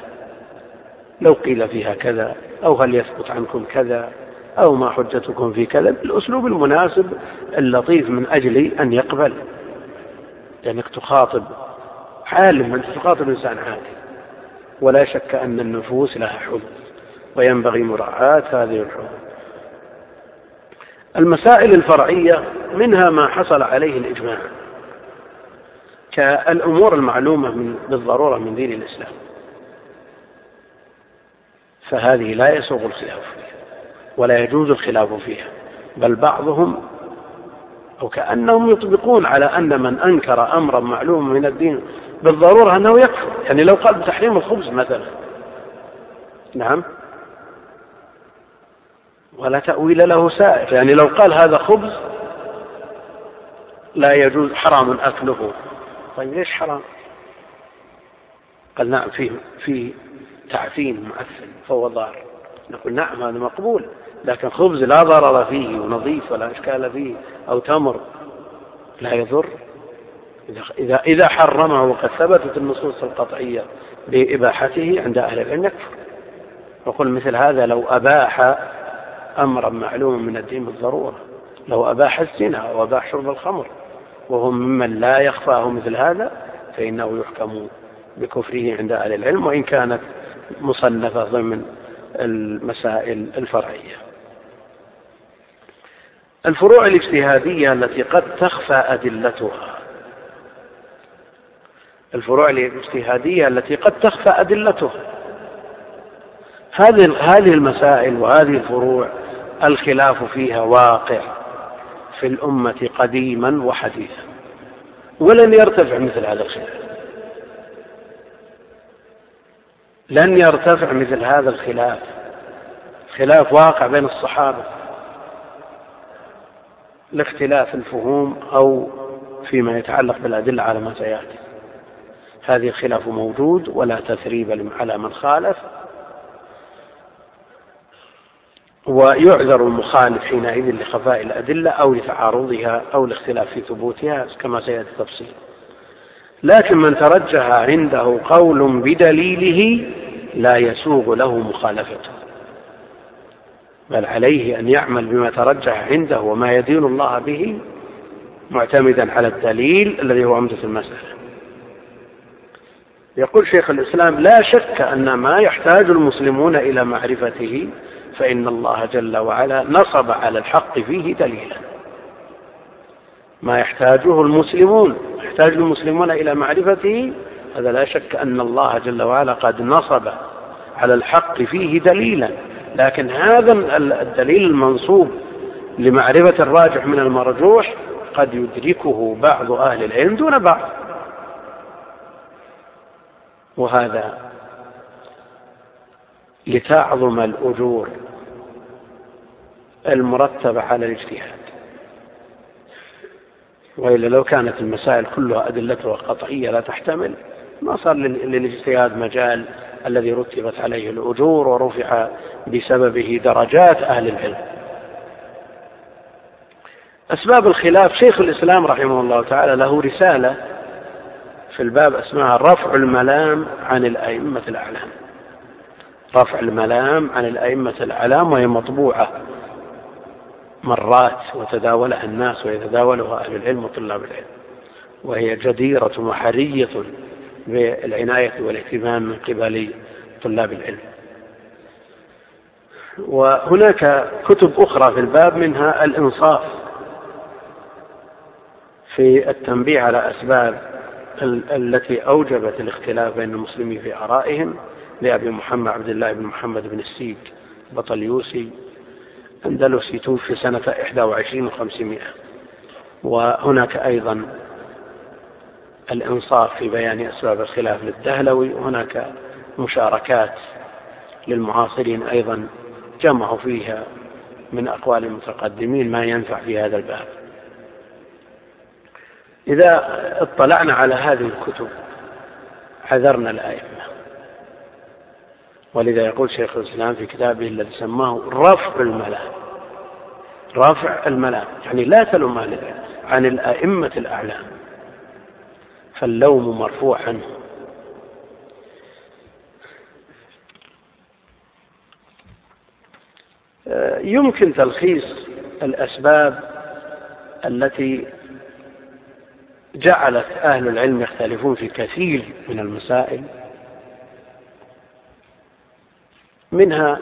Speaker 2: لو قيل فيها كذا أو هل يثبت عنكم كذا أو ما حجتكم في كذا بالأسلوب المناسب اللطيف من أجل أن يقبل لأنك تخاطب عالم أنت تخاطب إنسان عالم ولا شك أن النفوس لها حظوظ وينبغي مراعاة هذه الحظوظ المسائل الفرعية منها ما حصل عليه الإجماع كالأمور المعلومة من بالضرورة من دين الإسلام. فهذه لا يسوغ الخلاف. فيها ولا يجوز الخلاف فيها بل بعضهم أو كأنهم يطبقون على أن من أنكر أمرا معلوما من الدين بالضرورة أنه يكفر. يعني لو قال بتحريم الخبز مثلا. نعم. ولا تأويل له سائر. يعني لو قال هذا خبز لا يجوز حرام أكله. طيب ليش حرام؟ قال نعم فيه فيه تعفين معفن فهو ضار. نقول نعم هذا مقبول. لكن خبز لا ضرر فيه ونظيف ولا إشكال فيه أو تمر لا يضر. إذا إذا حرمه وقد ثبتت النصوص القطعية بإباحته عند أهل العلم يكفر. نقول مثل هذا لو أباح أمرا معلوما من الدين بالضرورة لو أباح الزنا أو أباح شرب الخمر وهو ممن لا يخفاه مثل هذا فإنه يحكم بكفره عند أهل العلم وإن كانت مصنفة ضمن المسائل الفرعية. الفروع الاجتهادية التي قد تخفى أدلتها. الفروع الاجتهادية التي قد تخفى أدلتها. هذه هذه المسائل وهذه الفروع الخلاف فيها واقع في الأمة قديما وحديثا. ولن يرتفع مثل هذا الخلاف. لن يرتفع مثل هذا الخلاف. خلاف واقع بين الصحابة. لاختلاف الفهوم أو فيما يتعلق بالأدلة على ما سيأتي. هذه الخلاف موجود ولا تثريب على من خالف. ويعذر المخالف حينئذ لخفاء الأدلة أو لتعارضها أو الاختلاف في ثبوتها كما سيأتي التفصيل لكن من ترجح عنده قول بدليله لا يسوغ له مخالفته. بل عليه أن يعمل بما ترجح عنده وما يدين الله به معتمدا على الدليل الذي هو عمدة المسألة. يقول شيخ الإسلام لا شك أن ما يحتاج المسلمون إلى معرفته فإن الله جل وعلا نصب على الحق فيه دليلا. ما يحتاجه المسلمون يحتاج المسلمون إلى معرفته هذا لا شك أن الله جل وعلا قد نصب على الحق فيه دليلا. لكن هذا الدليل المنصوب لمعرفة الراجح من المرجوح قد يدركه بعض أهل العلم دون بعض. وهذا لتعظم الأجور المرتبة على الاجتهاد. وإلا لو كانت المسائل كلها أدلتها قطعية لا تحتمل ما صار للاجتهاد مجال الذي رتبت عليه الأجور ورفع بسببه درجات أهل العلم. أسباب الخلاف شيخ الإسلام رحمه الله تعالى له رسالة في الباب اسمها رفع الملام عن الأئمة الأعلام. رفع الملام عن الأئمة الأعلام وهي مطبوعة مرات وتداولها الناس ويتداولها أهل العلم وطلاب العلم. وهي جديرة وحرية بالعناية والاهتمام من قبل طلاب العلم. وهناك كتب أخرى في الباب منها الإنصاف في التنبيه على أسباب التي أوجبت الاختلاف بين المسلمين في آرائهم لأبي محمد عبد الله بن محمد بن السيد بطليوسي أندلسي توفي سنة 21 و500 وهناك أيضا الإنصاف في بيان أسباب الخلاف للدهلوي. وهناك مشاركات للمعاصرين أيضا جمعوا فيها من أقوال المتقدمين ما ينفع في هذا الباب. إذا اطلعنا على هذه الكتب حذرنا الأئمة. ولذا يقول شيخ الإسلام في كتابه الذي سماه رفع الملام. رفع الملام يعني لا تلوم عن الأئمة الأعلام. فاللوم مرفوع عنه يمكن تلخيص الأسباب التي جعلت أهل العلم يختلفون في كثير من المسائل. منها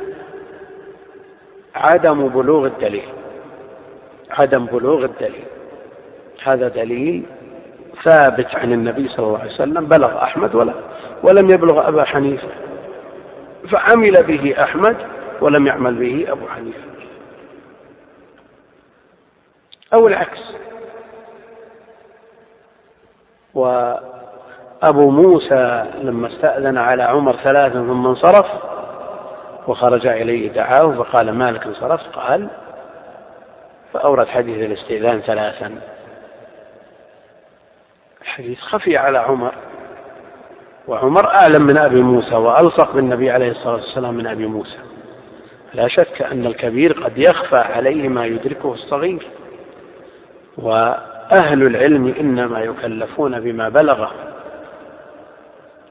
Speaker 2: عدم بلوغ الدليل. عدم بلوغ الدليل. هذا دليل ثابت عن النبي صلى الله عليه وسلم بلغ أحمد ولا ولم يبلغ أبا حنيفة. فعمل به أحمد ولم يعمل به أبو حنيفة. أو العكس. وأبو موسى لما استأذن على عمر ثلاثا ثم انصرف وخرج إليه دعاه فقال مالك انصرفت قال فأورد حديث الاستئذان ثلاثا. الحديث خفي على عمر. وعمر أعلم من أبي موسى وألصق بالنبي عليه الصلاة والسلام من أبي موسى. لا شك أن الكبير قد يخفى عليه ما يدركه الصغير. وأهل العلم إنما يكلفون بما بلغه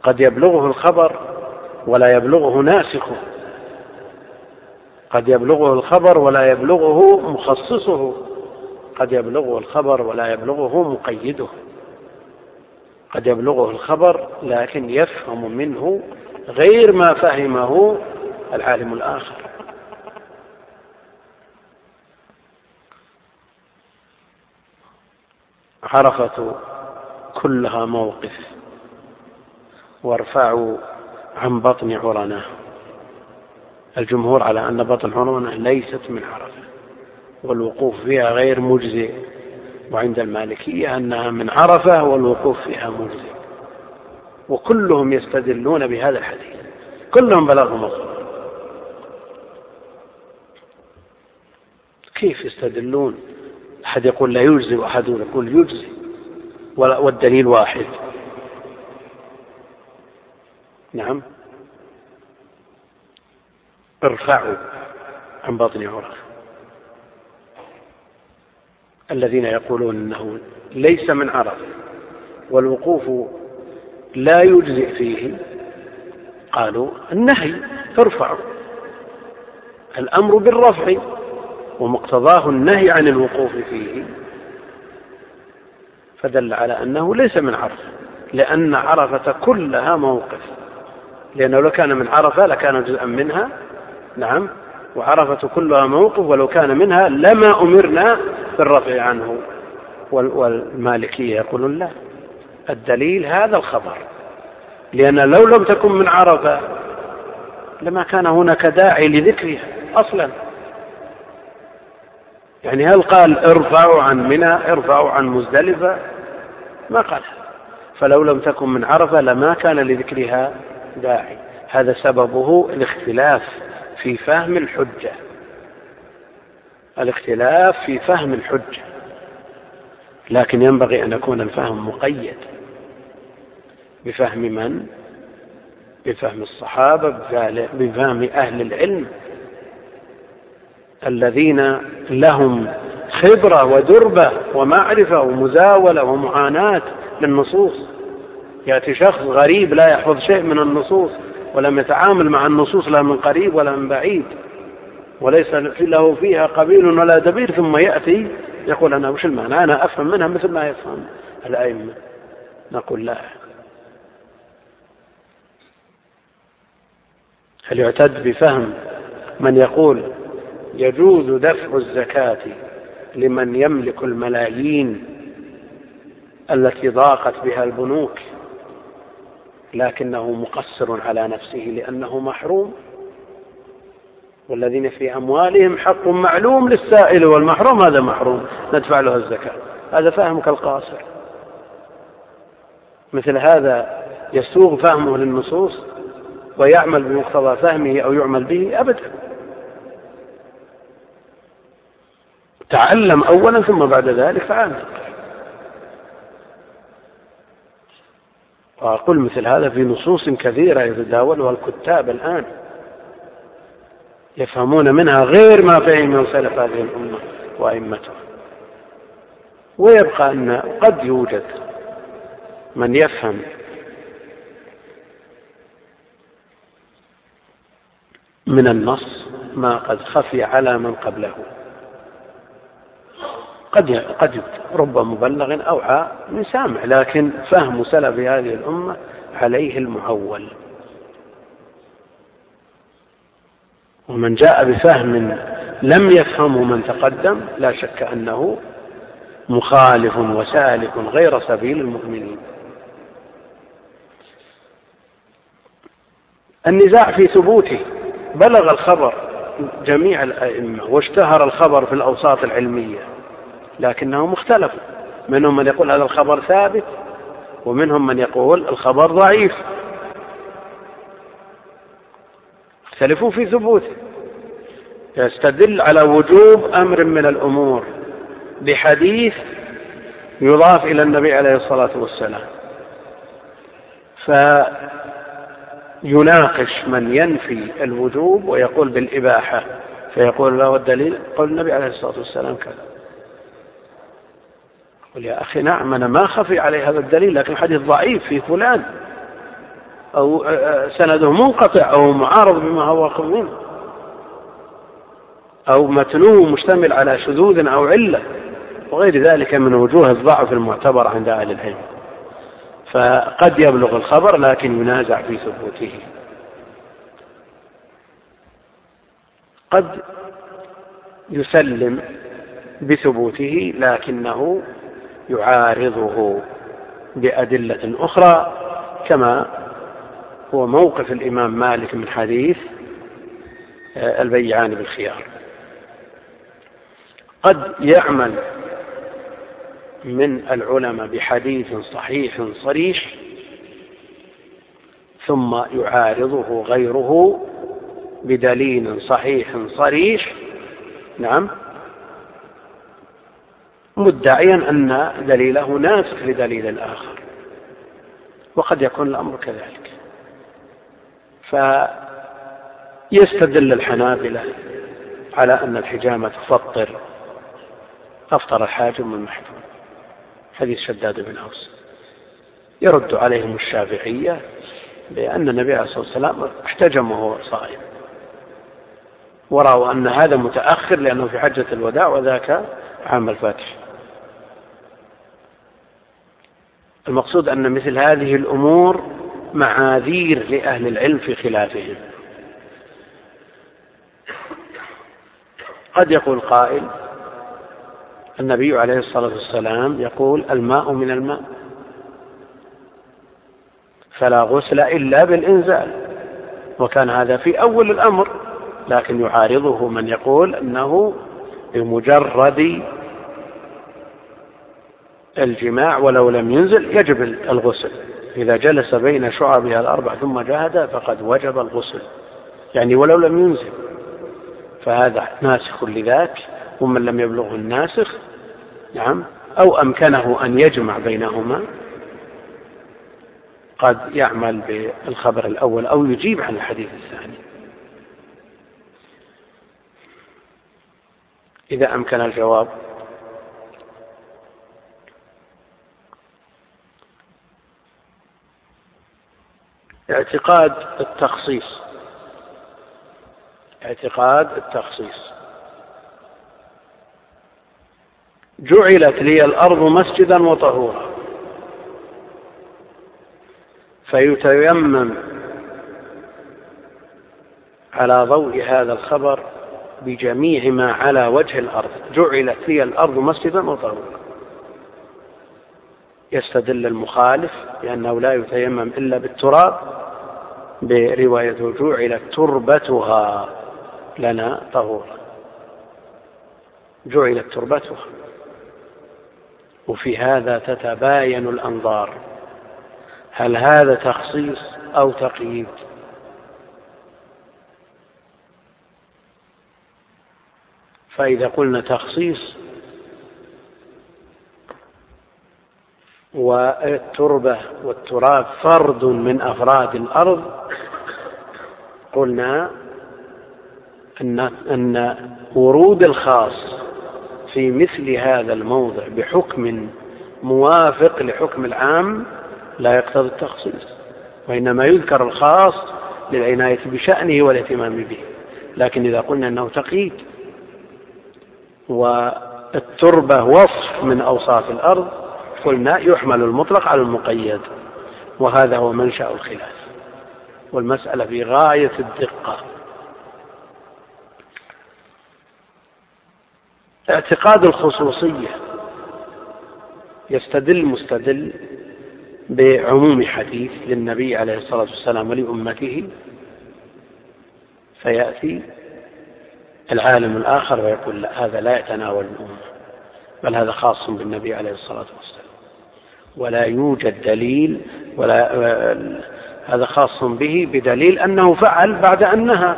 Speaker 2: قد يبلغه الخبر ولا يبلغه ناسخه. قد يبلغه الخبر ولا يبلغه مخصصه. قد يبلغه الخبر ولا يبلغه مقيده. قد يبلغه الخبر لكن يفهم منه غير ما فهمه العالم الآخر. عرفة كلها موقف وارفعوا عن بطن عرنة الجمهور على أن بطن عرنة ليست من عرفة والوقوف فيها غير مجزئ. وعند المالكية أنها من عرفة والوقوف فيها مجزئ وكلهم يستدلون بهذا الحديث. كلهم بلغهم الخبر كيف يستدلون؟ أحد يقول لا يجزي وأحد يقول يجزي. والدليل واحد. نعم. ارفعوا عن بطن عرف. الذين يقولون إنه ليس من عرف والوقوف لا يجزئ فيه. قالوا النهي ارفعوا الأمر بالرفع ومقتضاه النهي عن الوقوف فيه. فدل على أنه ليس من عرفه لأن عرفة كلها موقف لأنه لو كان من عرفة لكان جزءا منها. نعم. وعرفة كلها موقف ولو كان منها لما أمرنا بالرفع عنه. والمالكية يقولون لا. الدليل هذا الخبر. لأن لو لم تكن من عرفة لما كان هناك داعي لذكرها أصلا. يعني هل قال ارفعوا عن منى ارفعوا عن مزدلفة؟ ما قال. فلو لم تكن من عرفة لما كان لذكرها داعي. هذا سببه الاختلاف. في فهم الحجة. الاختلاف في فهم الحجة. لكن ينبغي أن يكون الفهم مقيد بفهم من؟ بفهم الصحابة بفهم أهل العلم الذين لهم خبرة ودربة ومعرفة ومزاولة ومعاناة للنصوص. يأتي شخص غريب لا يحفظ شيء من النصوص. ولم يتعامل مع النصوص لا من قريب ولا من بعيد. وليس له فيها قبيل ولا دبير ثم يأتي يقول أنا وش المعنى؟ أنا أفهم منها مثل ما يفهم الأئمة. نقول لا. هل يعتد بفهم من يقول يجوز دفع الزكاة لمن يملك الملايين التي ضاقت بها البنوك لكنه مقصر على نفسه لأنه محروم. والذين في أموالهم حق معلوم للسائل والمحروم هذا محروم ندفع له الزكاة. هذا فهمك القاصر. مثل هذا يسوغ فهمه للنصوص ويعمل بمقتضى فهمه أو يعمل به أبدا. تعلم أولا ثم بعد ذلك فعامل. وأقول مثل هذا في نصوص كثيرة يتداولها الكتاب الآن يفهمون منها غير ما فهم من سلف هذه الأمة وأئمتها ويبقى أن قد يوجد من يفهم من النص ما قد خفي على من قبله. قد قد رب مبلغ أوعى من سامع لكن فهم سلف هذه الأمة عليه المعول ومن جاء بفهم لم يفهمه من تقدم لا شك أنه مخالف وسالك غير سبيل المؤمنين. النزاع في ثبوته. بلغ الخبر جميع الأئمة واشتهر الخبر في الأوساط العلمية. لكنهم اختلفوا. منهم من يقول هذا الخبر ثابت ومنهم من يقول الخبر ضعيف. اختلفوا في ثبوته يستدل على وجوب أمر من الأمور بحديث يضاف إلى النبي عليه الصلاة والسلام. فيناقش من ينفي الوجوب ويقول بالإباحة فيقول له الدليل قول النبي عليه الصلاة والسلام كذا. قل يا أخي نعم أنا ما خفي علي هذا الدليل لكن حديث ضعيف في فلان. أو سنده منقطع أو معارض بما هو منه. أو متنوه مشتمل على شذوذ أو علة. وغير ذلك من وجوه الضعف المعتبر عند أهل العلم. فقد يبلغ الخبر لكن ينازع في ثبوته. قد يسلم بثبوته لكنه يعارضه بأدلة أخرى كما هو موقف الإمام مالك من حديث آه، البيعان بالخيار. قد يعمل من العلماء بحديث صحيح صريح ثم يعارضه غيره بدليل صحيح صريح. نعم. مدعيا أن دليله ناسخ لدليل الآخر. وقد يكون الأمر كذلك. فيستدل الحنابلة على أن الحجامة تفطر. أفطر الحاجم والمحجوم حديث شداد بن أوس. يرد عليهم الشافعية بأن النبي عليه الصلاة والسلام احتجم وهو صائم. ورأوا أن هذا متأخر لأنه في حجة الوداع وذاك عام الفاتح. المقصود أن مثل هذه الأمور معاذير لأهل العلم في خلافهم. قد يقول قائل النبي عليه الصلاة والسلام يقول الماء من الماء. فلا غسل إلا بالإنزال. وكان هذا في أول الأمر لكن يعارضه من يقول أنه بمجرد الجماع ولو لم ينزل يجب الغسل. إذا جلس بين شعبها الأربع ثم جاهد فقد وجب الغسل. يعني ولو لم ينزل. فهذا ناسخ لذاك. ومن لم يبلغه الناسخ نعم أو أمكنه أن يجمع بينهما قد يعمل بالخبر الأول أو يجيب عن الحديث الثاني. إذا أمكن الجواب. اعتقاد التخصيص. اعتقاد التخصيص. جعلت لي الأرض مسجدا وطهورا. فيتيمم على ضوء هذا الخبر بجميع ما على وجه الأرض. جعلت لي الأرض مسجدا وطهورا. يستدل المخالف لأنه لا يتيمم إلا بالتراب. برواية جعلت تربتها لنا طهورا. جعلت تربتها. وفي هذا تتباين الأنظار. هل هذا تخصيص أو تقييد؟ فإذا قلنا تخصيص والتربة والتراب فرد من أفراد الأرض. قلنا أن أن ورود الخاص في مثل هذا الموضع بحكم موافق لحكم العام لا يقتضي التخصيص وإنما يذكر الخاص للعناية بشأنه والاهتمام به. لكن إذا قلنا أنه تقييد والتربة وصف من أوصاف الأرض قلنا يحمل المطلق على المقيد وهذا هو منشأ الخلاف. والمسألة في غاية الدقة. اعتقاد الخصوصية يستدل مستدل بعموم حديث للنبي عليه الصلاة والسلام ولأمته. فيأتي العالم الآخر ويقول لا هذا لا يتناول الأمة بل هذا خاص بالنبي عليه الصلاة والسلام. ولا يوجد دليل ولا هذا خاص به بدليل أنه فعل بعد أن نهى.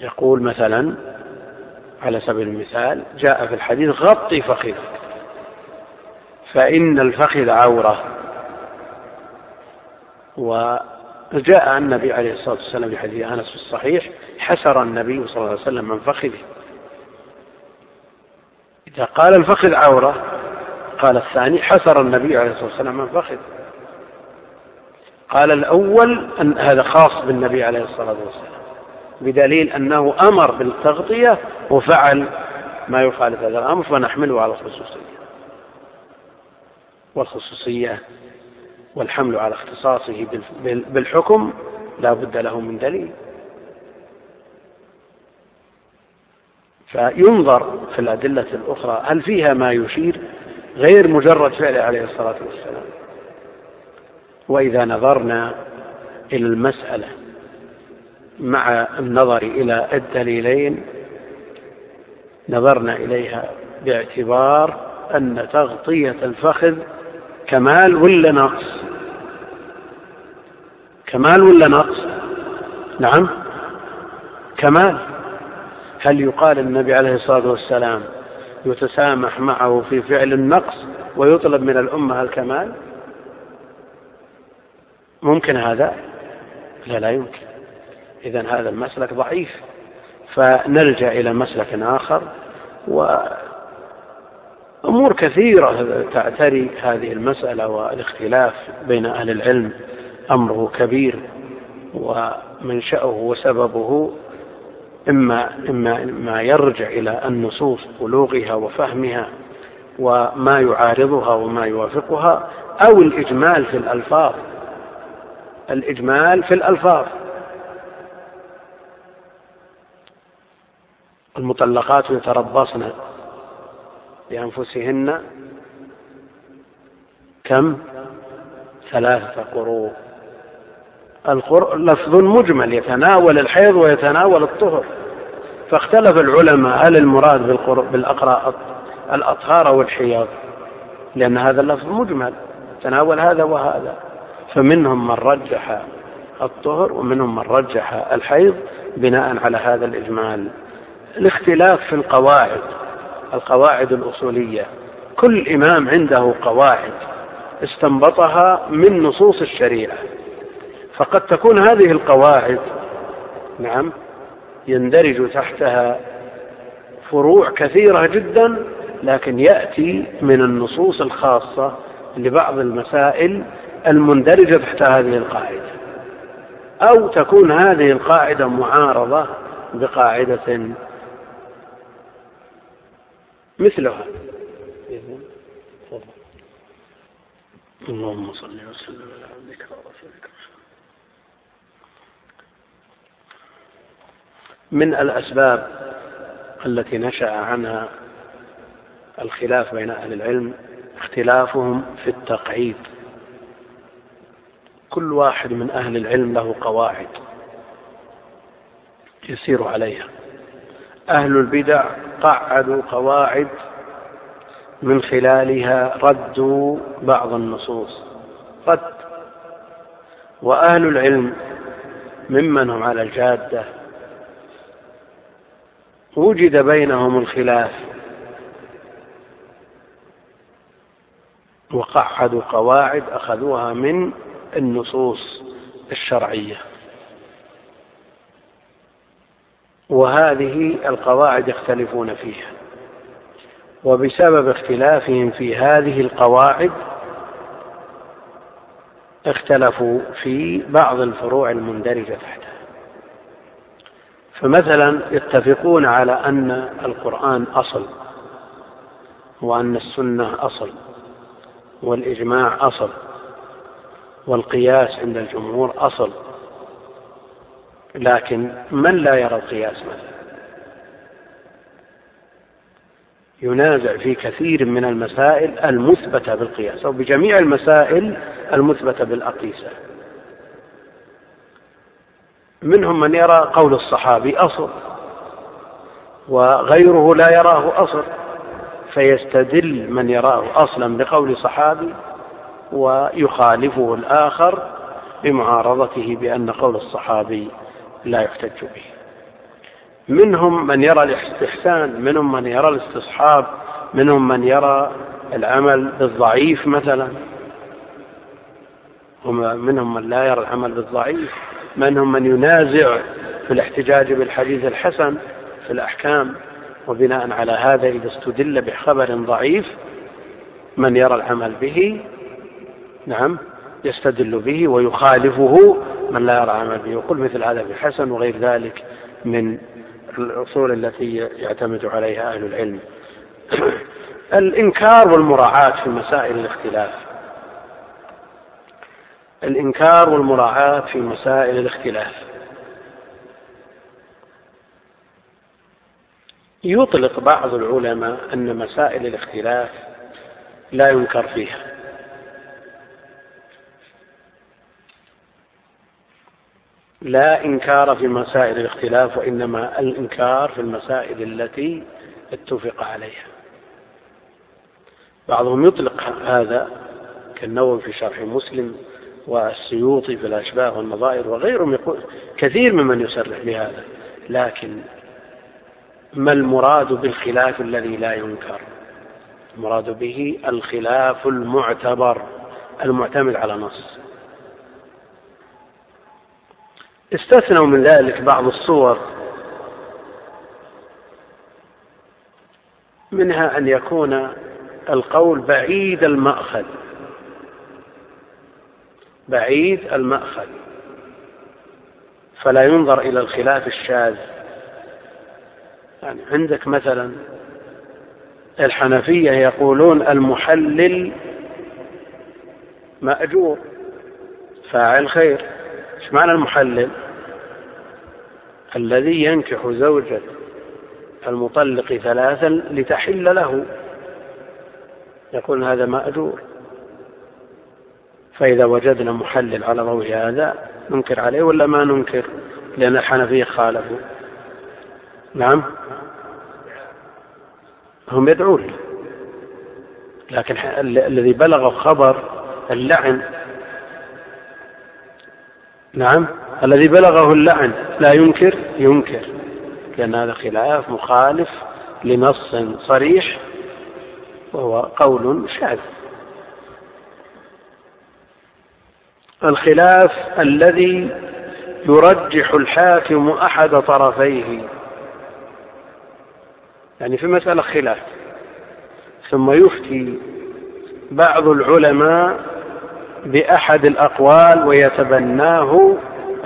Speaker 2: يقول مثلا على سبيل المثال جاء في الحديث غطي فخذك فإن الفخذ عورة. وجاء النبي عليه الصلاة والسلام في حديث أنس في الصحيح حسر النبي صلى الله عليه وسلم من فخذه. إذا قال الفخذ عورة قال الثاني حسر النبي عليه الصلاة والسلام من فخذ. قال الأول أن هذا خاص بالنبي عليه الصلاة والسلام بدليل أنه أمر بالتغطية وفعل ما يخالف هذا الأمر فنحمله على الخصوصية. والخصوصية والحمل على اختصاصه بالحكم لا بد له من دليل. فينظر في الأدلة الأخرى هل فيها ما يشير غير مجرد فعله عليه الصلاة والسلام. وإذا نظرنا إلى المسألة مع النظر إلى الدليلين نظرنا إليها باعتبار أن تغطية الفخذ كمال ولا نقص؟ كمال ولا نقص؟ نعم. كمال. هل يقال النبي عليه الصلاة والسلام يتسامح معه في فعل النقص ويطلب من الأمة الكمال؟ ممكن هذا؟ لا لا يمكن. إذا هذا المسلك ضعيف. فنلجأ إلى مسلك آخر وأمور كثيرة تعتري هذه المسألة والاختلاف بين أهل العلم. أمره كبير ومنشأه وسببه إما إما ما يرجع إلى النصوص بلوغها وفهمها وما يعارضها وما يوافقها أو الإجمال في الألفاظ. الإجمال في الألفاظ. المطلقات يتربصن بأنفسهن كم؟ ثلاثة قروء لفظ مجمل يتناول الحيض ويتناول الطهر. فاختلف العلماء هل المراد بالأقراء الأطهار أو الحيض لأن هذا اللفظ مجمل تناول هذا وهذا. فمنهم من رجح الطهر ومنهم من رجح الحيض بناء على هذا الإجمال. الاختلاف في القواعد القواعد الأصولية. كل إمام عنده قواعد استنبطها من نصوص الشريعة. فقد تكون هذه القواعد نعم يندرج تحتها فروع كثيرة جدا لكن يأتي من النصوص الخاصة لبعض المسائل المندرجة تحت هذه القاعدة. أو تكون هذه القاعدة معارضة بقاعدة مثلها. اللهم صل وسلم. من الأسباب التي نشأ عنها الخلاف بين أهل العلم اختلافهم في التقعيد. كل واحد من أهل العلم له قواعد يسير عليها. أهل البدع قعدوا قواعد من خلالها ردوا بعض النصوص. رد. وأهل العلم ممن هم على الجادة وجد بينهم الخلاف. وقعدوا قواعد أخذوها من النصوص الشرعية. وهذه القواعد يختلفون فيها. وبسبب اختلافهم في هذه القواعد اختلفوا في بعض الفروع المندرجة تحتها. فمثلا يتفقون على أن القرآن أصل وأن السنة أصل والإجماع أصل والقياس عند الجمهور أصل. لكن من لا يرى القياس مثلا؟ ينازع في كثير من المسائل المثبتة بالقياس أو بجميع المسائل المثبتة بالأقيسة. منهم من يرى قول الصحابي أصل وغيره لا يراه أصل فيستدل من يراه أصلا بقول صحابي ويخالفه الآخر بمعارضته بأن قول الصحابي لا يحتج به. منهم من يرى الاستحسان منهم من يرى الاستصحاب منهم من يرى العمل بالضعيف مثلا ومنهم من لا يرى العمل بالضعيف منهم من ينازع في الاحتجاج بالحديث الحسن في الأحكام وبناء على هذا إذا استدل بخبر ضعيف من يرى العمل به نعم يستدل به ويخالفه من لا يرى عمل به. يقول مثل هذا في وغير ذلك من الأصول التي يعتمد عليها أهل العلم. الإنكار والمراعاة في مسائل الاختلاف. الإنكار والمراعاة في مسائل الاختلاف. يطلق بعض العلماء أن مسائل الاختلاف لا ينكر فيها. لا إنكار في مسائل الاختلاف وإنما الإنكار في المسائل التي اتفق عليها. بعضهم يطلق هذا كالنووي في شرح مسلم والسيوطي في الأشباه والنظائر وغيرهم يقول كثير ممن يصرح بهذا. لكن ما المراد بالخلاف الذي لا ينكر؟ المراد به الخلاف المعتبر المعتمد على نص. استثنوا من ذلك بعض الصور. منها أن يكون القول بعيد المأخذ. بعيد المأخذ. فلا ينظر إلى الخلاف الشاذ. يعني عندك مثلا الحنفية يقولون المحلل مأجور فاعل خير. إيش معنى المحلل؟ الذي ينكح زوجة المطلق ثلاثا لتحل له. يقول هذا مأجور. فإذا وجدنا محلل على ضوء هذا ننكر عليه ولا ما ننكر؟ لأن الحنفية خالفوا. نعم؟ هم يدعون. لكن الذي بلغ خبر اللعن. نعم؟ الذي بلغه اللعن لا ينكر؟ ينكر. لأن هذا خلاف مخالف لنص صريح وهو قول شاذ. الخلاف الذي يرجح الحاكم أحد طرفيه. يعني في مسألة خلاف ثم يفتي بعض العلماء بأحد الأقوال ويتبناه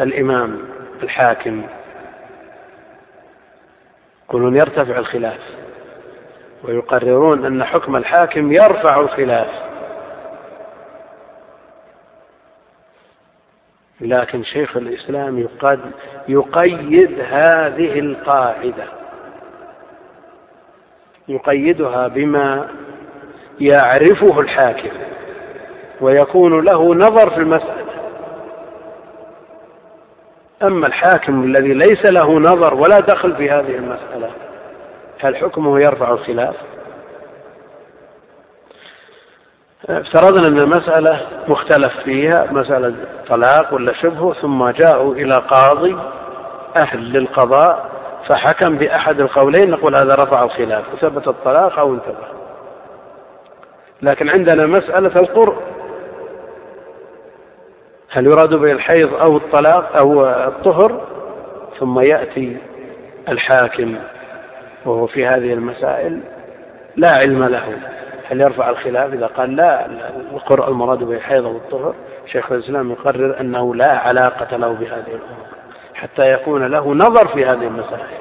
Speaker 2: الإمام الحاكم. يقولون يرتفع الخلاف ويقررون أن حكم الحاكم يرفع الخلاف. لكن شيخ الإسلام يقد يقيد هذه القاعدة يقيدها بما يعرفه الحاكم ويكون له نظر في المسألة أما الحاكم الذي ليس له نظر ولا دخل في هذه المسألة هل حكمه يرفع الخلاف؟ افترضنا أن المسألة مختلف فيها مسألة طلاق ولا شبهه ثم جاءوا إلى قاضي أهل للقضاء فحكم بأحد القولين نقول هذا رفع الخلاف وثبت الطلاق أو انتبه. لكن عندنا مسألة القرء. هل يراد به الحيض أو الطلاق أو الطهر؟ ثم يأتي الحاكم وهو في هذه المسائل لا علم له. هل يرفع الخلاف إذا قال لا؟ القرء المراد به الحيض والطهر شيخ الإسلام يقرر أنه لا علاقة له بهذه الأمور حتى يكون له نظر في هذه المسائل.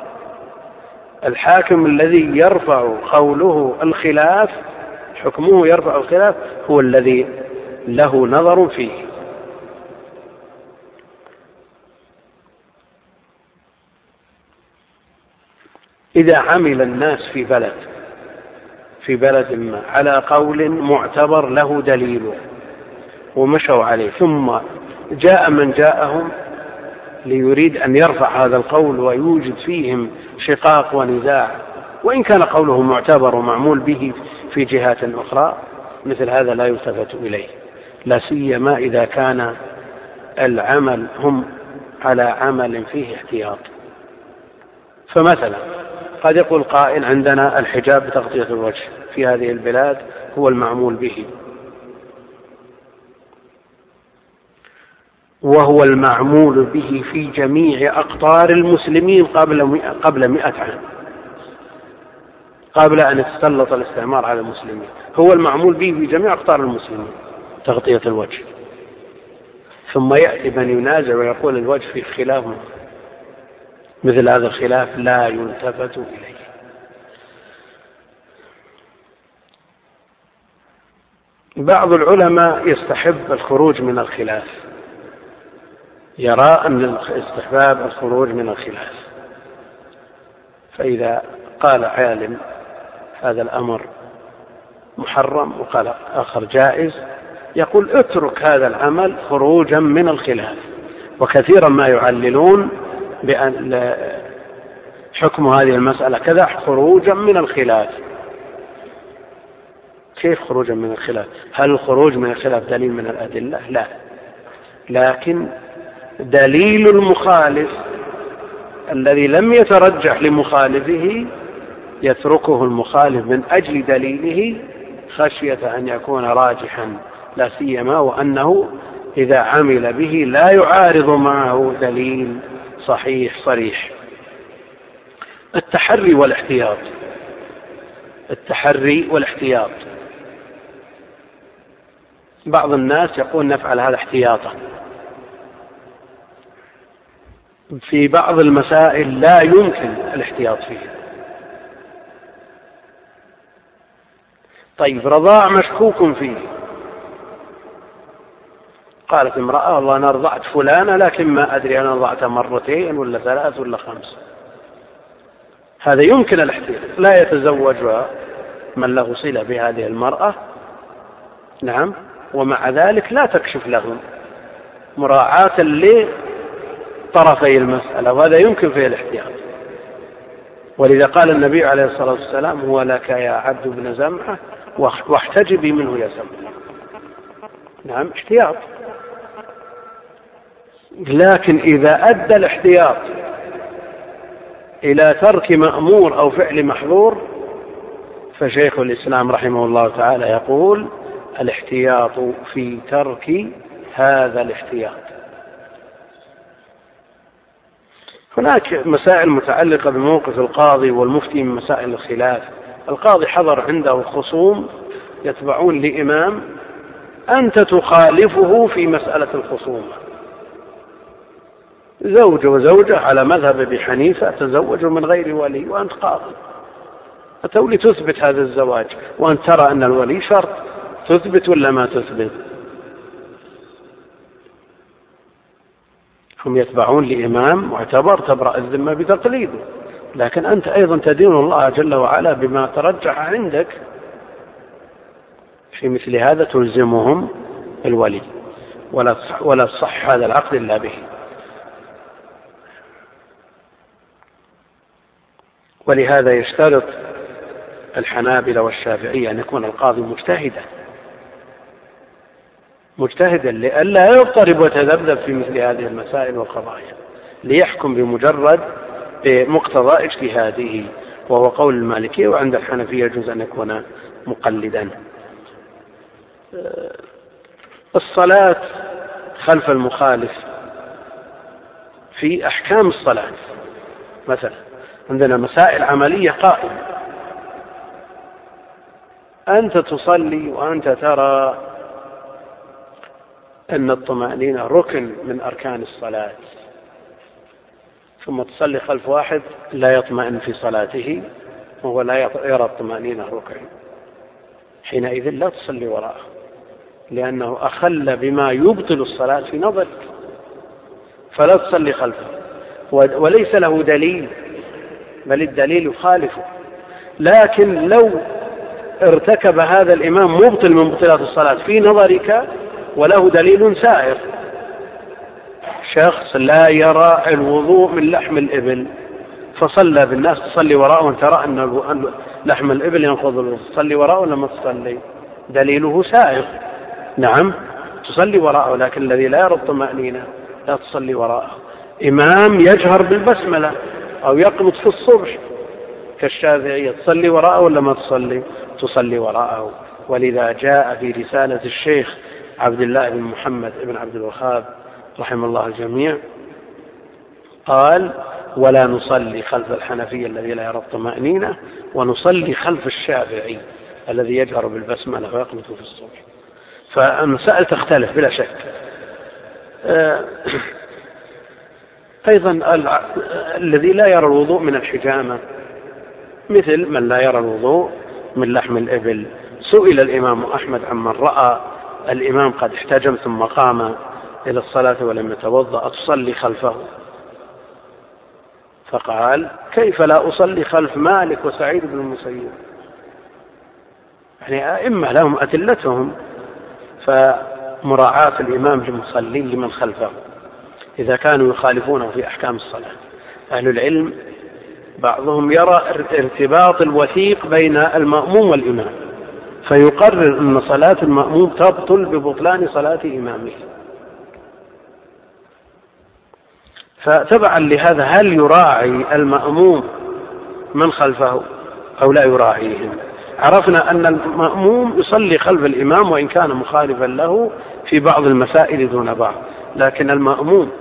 Speaker 2: الحاكم الذي يرفع قوله الخلاف حكمه يرفع الخلاف هو الذي له نظر فيه. إذا عمل الناس في بلد في بلد ما على قول معتبر له دليل ومشوا عليه. ثم جاء من جاءهم ليريد أن يرفع هذا القول ويوجد فيهم شقاق ونزاع وإن كان قوله معتبر ومعمول به في جهات أخرى مثل هذا لا يلتفت إليه. لا سيما إذا كان العمل هم على عمل فيه احتياط. فمثلا قد يقول قائل عندنا الحجاب بتغطية الوجه في هذه البلاد هو المعمول به. وهو المعمول به في جميع أقطار المسلمين قبل قبل مئة عام. قبل أن يتسلط الاستعمار على المسلمين. هو المعمول به في جميع أقطار المسلمين تغطية الوجه. ثم يأتي من ينازع ويقول الوجه في خلاف مثل هذا الخلاف لا يلتفت إليه. بعض العلماء يستحب الخروج من الخلاف. يرى أن استحباب الخروج من الخلاف. فإذا قال عالم هذا الأمر محرم وقال آخر جائز يقول اترك هذا العمل خروجا من الخلاف. وكثيرا ما يعللون بأن حكم هذه المسألة. كذا خروجا من الخلاف. كيف خروجا من الخلاف؟ هل الخروج من الخلاف دليل من الأدلة؟ لا. لكن دليل المخالف الذي لم يترجح لمخالفه يتركه المخالف من أجل دليله خشية أن يكون راجحا. لا سيما وأنه إذا عمل به لا يعارض معه دليل. صحيح صريح. التحري والاحتياط. التحري والاحتياط. بعض الناس يقول نفعل هذا احتياطا. في بعض المسائل لا يمكن الاحتياط فيها طيب رضاع مشكوك فيه. قالت امرأة والله أنا رضعت فلانة لكن ما أدري أنا رضعت مرتين ولا ثلاث ولا خمس. هذا يمكن الاحتياط لا يتزوجها من له صلة بهذه المرأة. نعم. ومع ذلك لا تكشف لهم مراعاة لطرفي المسألة وهذا يمكن فيه الاحتياط ولذا قال النبي عليه الصلاة والسلام هو لك يا عبد بن زمعة واحتجبي منه يا زمعة. نعم. احتياط. لكن إذا أدى الاحتياط إلى ترك مأمور أو فعل محظور فشيخ الإسلام رحمه الله تعالى يقول الاحتياط في ترك هذا الاحتياط. هناك مسائل متعلقة بموقف القاضي والمفتي من مسائل الخلاف. القاضي حضر عنده خصوم يتبعون لإمام أنت تخالفه في مسألة الخصومة زوج وزوجة على مذهب أبي حنيفة تزوجوا من غير ولي وأنت قاضي. أتوا لتثبت هذا الزواج؟ وأنت ترى أن الولي شرط تثبت ولا ما تثبت؟ هم يتبعون لإمام معتبر تبرأ الذمة بتقليده. لكن أنت أيضا تدين الله جل وعلا بما ترجح عندك. في مثل هذا تلزمهم الولي. ولا ولا صح هذا العقد إلا به. ولهذا يشترط الحنابلة والشافعية أن يكون القاضي مجتهدا. مجتهدا لئلا يضطرب ويتذبذب في مثل هذه المسائل والقضايا ليحكم بمجرد بمقتضى اجتهاده وهو قول المالكية وعند الحنفية يجوز أن يكون مقلدا. الصلاة خلف المخالف في أحكام الصلاة مثلا عندنا مسائل عملية قائمة. أنت تصلي وأنت ترى أن الطمأنينة ركن من أركان الصلاة. ثم تصلي خلف واحد لا يطمئن في صلاته وهو لا يرى الطمأنينة ركن. حينئذ لا تصلي وراءه لأنه أخل بما يبطل الصلاة في نظرك. فلا تصلي خلفه. وليس له دليل. بل الدليل يخالفه لكن لو ارتكب هذا الإمام مبطل من مبطلات الصلاة في نظرك وله دليل سائر. شخص لا يرى الوضوء من لحم الإبل فصلى بالناس تصلي وراءه وانت ترى أن لحم الإبل ينقض الوضوء. تصلي وراءه ولا ما تصلي؟ دليله سائر. نعم تصلي وراءه لكن الذي لا يرى الطمأنينة لا تصلي وراءه. إمام يجهر بالبسملة. أو يقنط في الصبح كالشافعية تصلي وراءه ولا ما تصلي؟ تصلي وراءه. ولذا جاء في رسالة الشيخ عبد الله بن محمد بن عبد الوهاب رحم الله الجميع قال ولا نصلي خلف الحنفي الذي لا يرى الطمأنينة ونصلي خلف الشافعي الذي يجهر بالبسملة ويقنط في الصبح. فالمسائل تختلف بلا شك. آه، أيضا الذي لا يرى الوضوء من الحجامة مثل من لا يرى الوضوء من لحم الإبل. سئل الإمام أحمد عمن رأى الإمام قد احتجم ثم قام إلى الصلاة ولم يتوضأ أتصلي خلفه. فقال كيف لا أصلي خلف مالك وسعيد بن المسيب؟ يعني أئمة لهم أدلتهم فمراعاة الإمام للمصلين لمن خلفه. إذا كانوا يخالفونه في أحكام الصلاة. أهل العلم بعضهم يرى ارتباط الوثيق بين المأموم والإمام فيقرر أن صلاة المأموم تبطل ببطلان صلاة إمامه. فتبعا لهذا هل يراعي المأموم من خلفه أو لا يراعيهم؟ عرفنا أن المأموم يصلي خلف الإمام وإن كان مخالفا له في بعض المسائل دون بعض لكن المأموم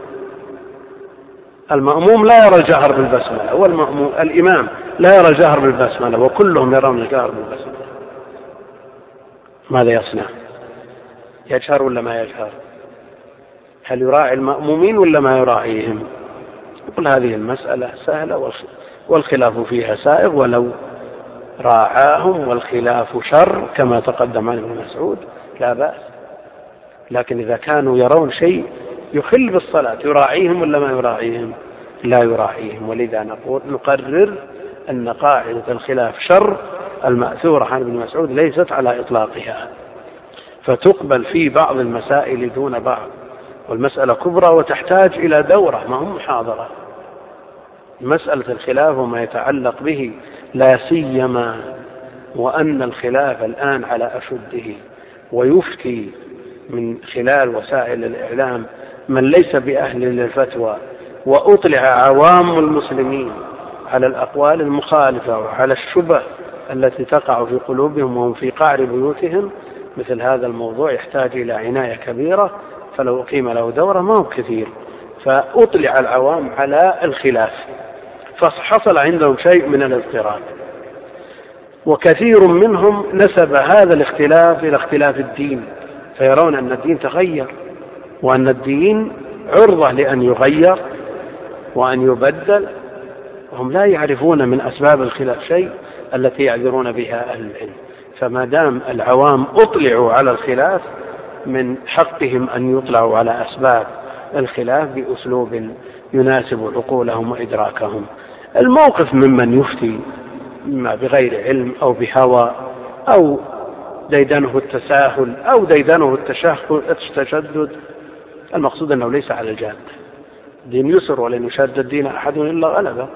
Speaker 2: المأموم لا يرى الجهر بالبسملة والمأموم الإمام لا يرى الجهر بالبسملة وكلهم يرون الجهر بالبسملة. ماذا يصنع؟ يجهر ولا ما يجهر؟ هل يراعي المأمومين ولا ما يراعيهم؟ يقول هذه المسألة سهلة والخلاف فيها سائغ ولو راعاهم والخلاف شر كما تقدم عن ابن مسعود لا بأس. لكن إذا كانوا يرون شيء يخل بالصلاة يراعيهم ولا ما يراعيهم؟ لا يراعيهم. ولذا نقول نقرر أن قاعدة الخلاف شر المأثورة عن ابن مسعود ليست على إطلاقها. فتقبل في بعض المسائل دون بعض والمسألة كبرى وتحتاج إلى دورة ما هم محاضرة. مسألة الخلاف وما يتعلق به لا سيما وأن الخلاف الآن على أشده ويفتي من خلال وسائل الإعلام من ليس بأهل للفتوى وأطلع عوام المسلمين على الأقوال المخالفة وعلى الشبه التي تقع في قلوبهم وهم في قعر بيوتهم مثل هذا الموضوع يحتاج إلى عناية كبيرة فلو أقيم له دورة ما هو كثير. فأطلع العوام على الخلاف. فحصل عندهم شيء من الاضطراب. وكثير منهم نسب هذا الاختلاف إلى اختلاف الدين. فيرون أن الدين تغير. وأن الدين عرضة لأن يغير وأن يبدل. وهم لا يعرفون من أسباب الخلاف شيء التي يعذرون بها أهل العلم. فما دام العوام أطلعوا على الخلاف من حقهم أن يطلعوا على أسباب الخلاف بأسلوب يناسب عقولهم وإدراكهم. الموقف ممن يفتي إما بغير علم أو بهوى أو ديدنه التساهل أو ديدنه التشدد المقصود أنه ليس على الجادة دين يسر ولن يشاد الدين أحد إلا غلبه.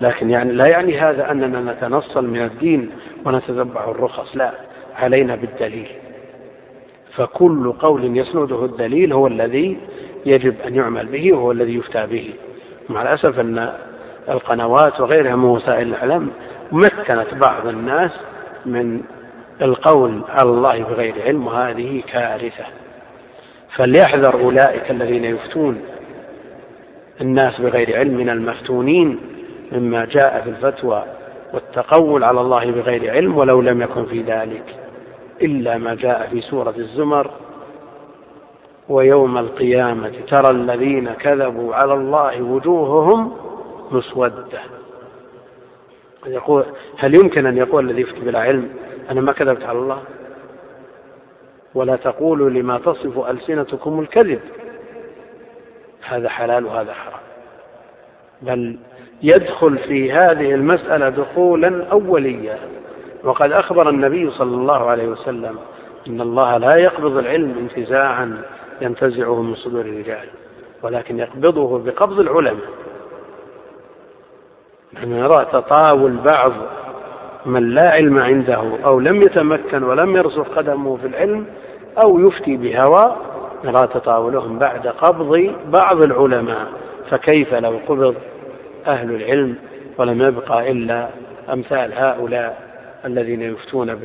Speaker 2: لكن يعني لا يعني هذا أننا نتنصل من الدين ونتتبع الرخص لا علينا بالدليل. فكل قول يسنده الدليل هو الذي يجب أن يعمل به وهو الذي يفتى به. مع الأسف أن القنوات وغيرها من وسائل الإعلام مكنت بعض الناس من القول على الله بغير علم وهذه كارثة. فليحذر أولئك الذين يفتون الناس بغير علم من المفتونين مما جاء في الفتوى والتقول على الله بغير علم ولو لم يكن في ذلك إلا ما جاء في سورة الزمر ويوم القيامة ترى الذين كذبوا على الله وجوههم مسودة. يقول هل يمكن أن يقول الذي يفتي بلا علم أنا ما كذبت على الله؟ ولا تقولوا لما تصف ألسنتكم الكذب. هذا حلال وهذا حرام. بل يدخل في هذه المسألة دخولا أوليا. وقد أخبر النبي صلى الله عليه وسلم إن الله لا يقبض العلم انتزاعا ينتزعه من صدور الرجال ولكن يقبضه بقبض العلماء. نرى تطاول بعض من لا علم عنده أو لم يتمكن ولم يرسخ قدمه في العلم أو يفتي بهوى نرى تطاولهم بعد قبض بعض العلماء. فكيف لو قبض أهل العلم ولم يبقى إلا أمثال هؤلاء الذين يفتون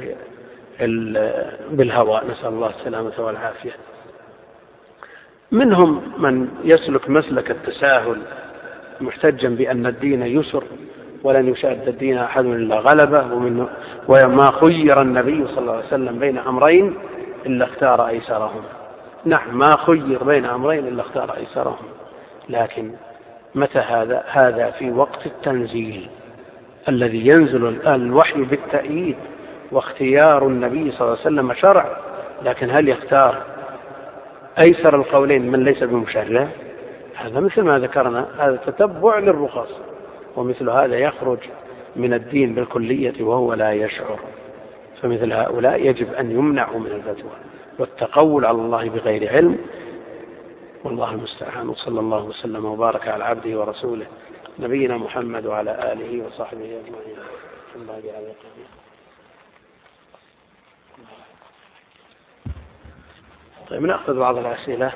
Speaker 2: بالهوى؟ نسأل الله السلامة والعافية. منهم من يسلك مسلك التساهل محتجا بأن الدين يسر ولن يشاد الدين أحد إلا غلبه ومن وما خير النبي صلى الله عليه وسلم بين أمرين إلا اختار أيسرهما نعم ما خير بين أمرين إلا اختار أيسرهما لكن متى هذا هذا في وقت التنزيل الذي ينزل الوحي بالتأييد واختيار النبي صلى الله عليه وسلم شرع لكن هل يختار أيسر القولين من ليس بمشرع؟ هذا مثل ما ذكرنا هذا تتبع للرخص ومثل هذا يخرج من الدين بالكلية وهو لا يشعر. فمثل هؤلاء يجب أن يمنعوا من الفتوى والتقول على الله بغير علم. والله المستعان. وصلى الله وسلم وبارك على عبده ورسوله نبينا محمد وعلى آله وصحبه أجمعين. طيب نأخذ بعض الأسئلة.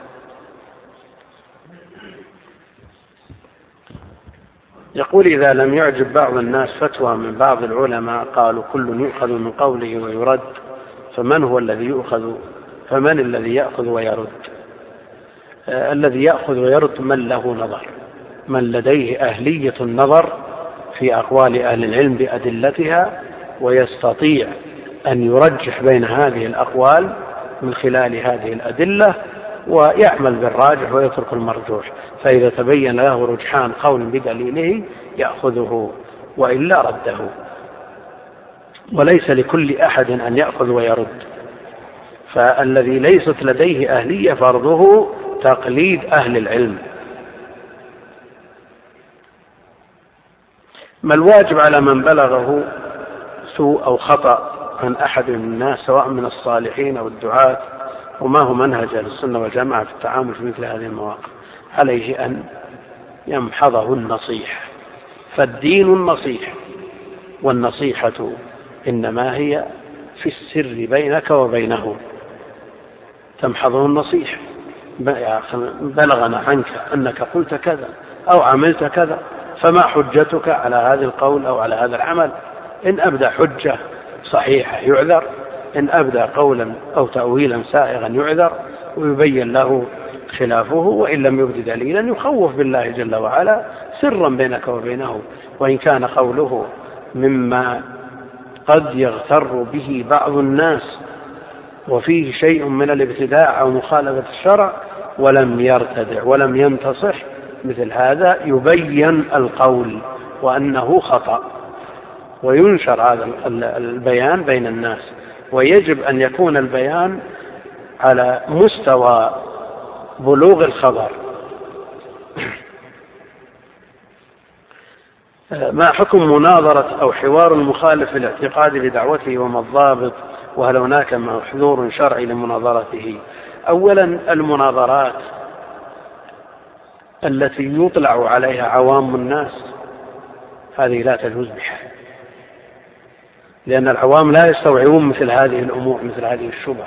Speaker 2: يقول إذا لم يعجب بعض الناس فتوى من بعض العلماء قالوا كل يؤخذ من قوله ويرد فمن هو الذي يؤخذ؟ فمن الذي يأخذ ويرد؟ آه الذي يأخذ ويرد من له نظر من لديه أهلية النظر في أقوال أهل العلم بأدلتها ويستطيع أن يرجح بين هذه الأقوال من خلال هذه الأدلة ويعمل بالراجح ويترك المرجوح. فإذا تبين له رجحان قول بدليله يأخذه وإلا رده. وليس لكل أحد أن يأخذ ويرد. فالذي ليست لديه أهلية فرضه تقليد أهل العلم. ما الواجب على من بلغه سوء أو خطأ عن أحد من الناس سواء من الصالحين أو الدعاة؟ وما هو منهج أهل السنة والجماعة في التعامل في مثل هذه المواقف. عليه أن يمحضه النصيحة فالدين النصيحة والنصيحة إنما هي في السر بينك وبينه. تمحضه النصيحة بلغنا عنك أنك قلت كذا أو عملت كذا فما حجتك على هذا القول أو على هذا العمل؟ إن أبدى حجة صحيحة يعذر إن أبدى قولا أو تأويلا سائغا يعذر ويبين له خلافه وإن لم يبد دليلا يخوف بالله جل وعلا سرا بينك وبينه. وإن كان قوله مما قد يغتر به بعض الناس وفيه شيء من الابتداع أو مخالفة الشرع ولم يرتدع ولم ينتصح مثل هذا يبين القول وأنه خطأ. وينشر هذا البيان بين الناس. ويجب أن يكون البيان على مستوى بلوغ الخبر. ما حكم مناظرة أو حوار المخالف الاعتقاد لدعوته وما الضابط وهل هناك محذور شرعي لمناظرته؟ أولا المناظرات التي يطلع عليها عوام الناس هذه لا تجوز بحال. لأن العوام لا يستوعبون مثل هذه الأمور مثل هذه الشبه.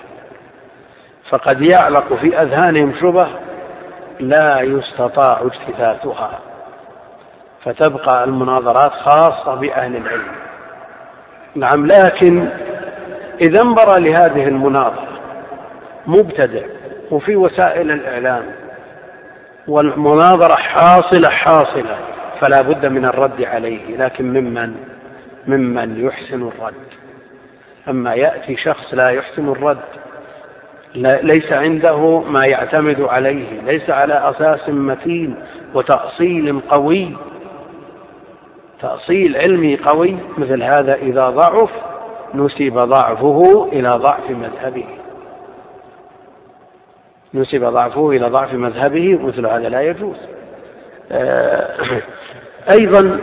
Speaker 2: فقد يعلق في أذهانهم شبه لا يستطاع اجتثاثها فتبقى المناظرات خاصة بأهل العلم. نعم لكن إذا انبر لهذه المناظرة مبتدع وفي وسائل الإعلام والمناظرة حاصلة حاصلة فلا بد من الرد عليه. لكن ممن؟ ممن يحسن الرد. أما يأتي شخص لا يحسن الرد ليس عنده ما يعتمد عليه ليس على أساس متين وتأصيل قوي. تأصيل علمي قوي مثل هذا إذا ضعف نسب ضعفه إلى ضعف مذهبه. نسب ضعفه إلى ضعف مذهبه مثل هذا لا يجوز. آه، أيضا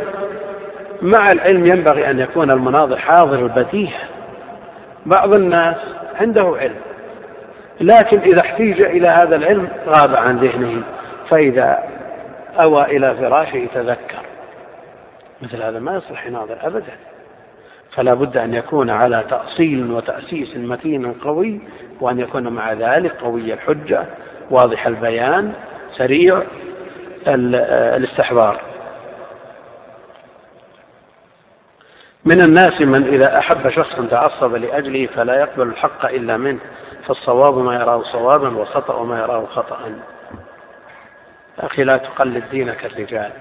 Speaker 2: مع العلم ينبغي أن يكون المناظر حاضر البديهة بعض الناس عنده علم لكن إذا احتيج إلى هذا العلم غاب عن ذهنه فإذا أوى إلى فراشه تذكر مثل هذا ما يصلح يناظر أبدا. فلا بد أن يكون على تأصيل وتأسيس متين قوي وأن يكون مع ذلك قوي الحجة واضح البيان سريع الاستحضار. من الناس من إذا أحب شخصا تعصب لأجله فلا يقبل الحق إلا منه فالصواب ما يراه صوابا والخطأ ما يراه خطأ أخي لا تقلد دينك الرجال.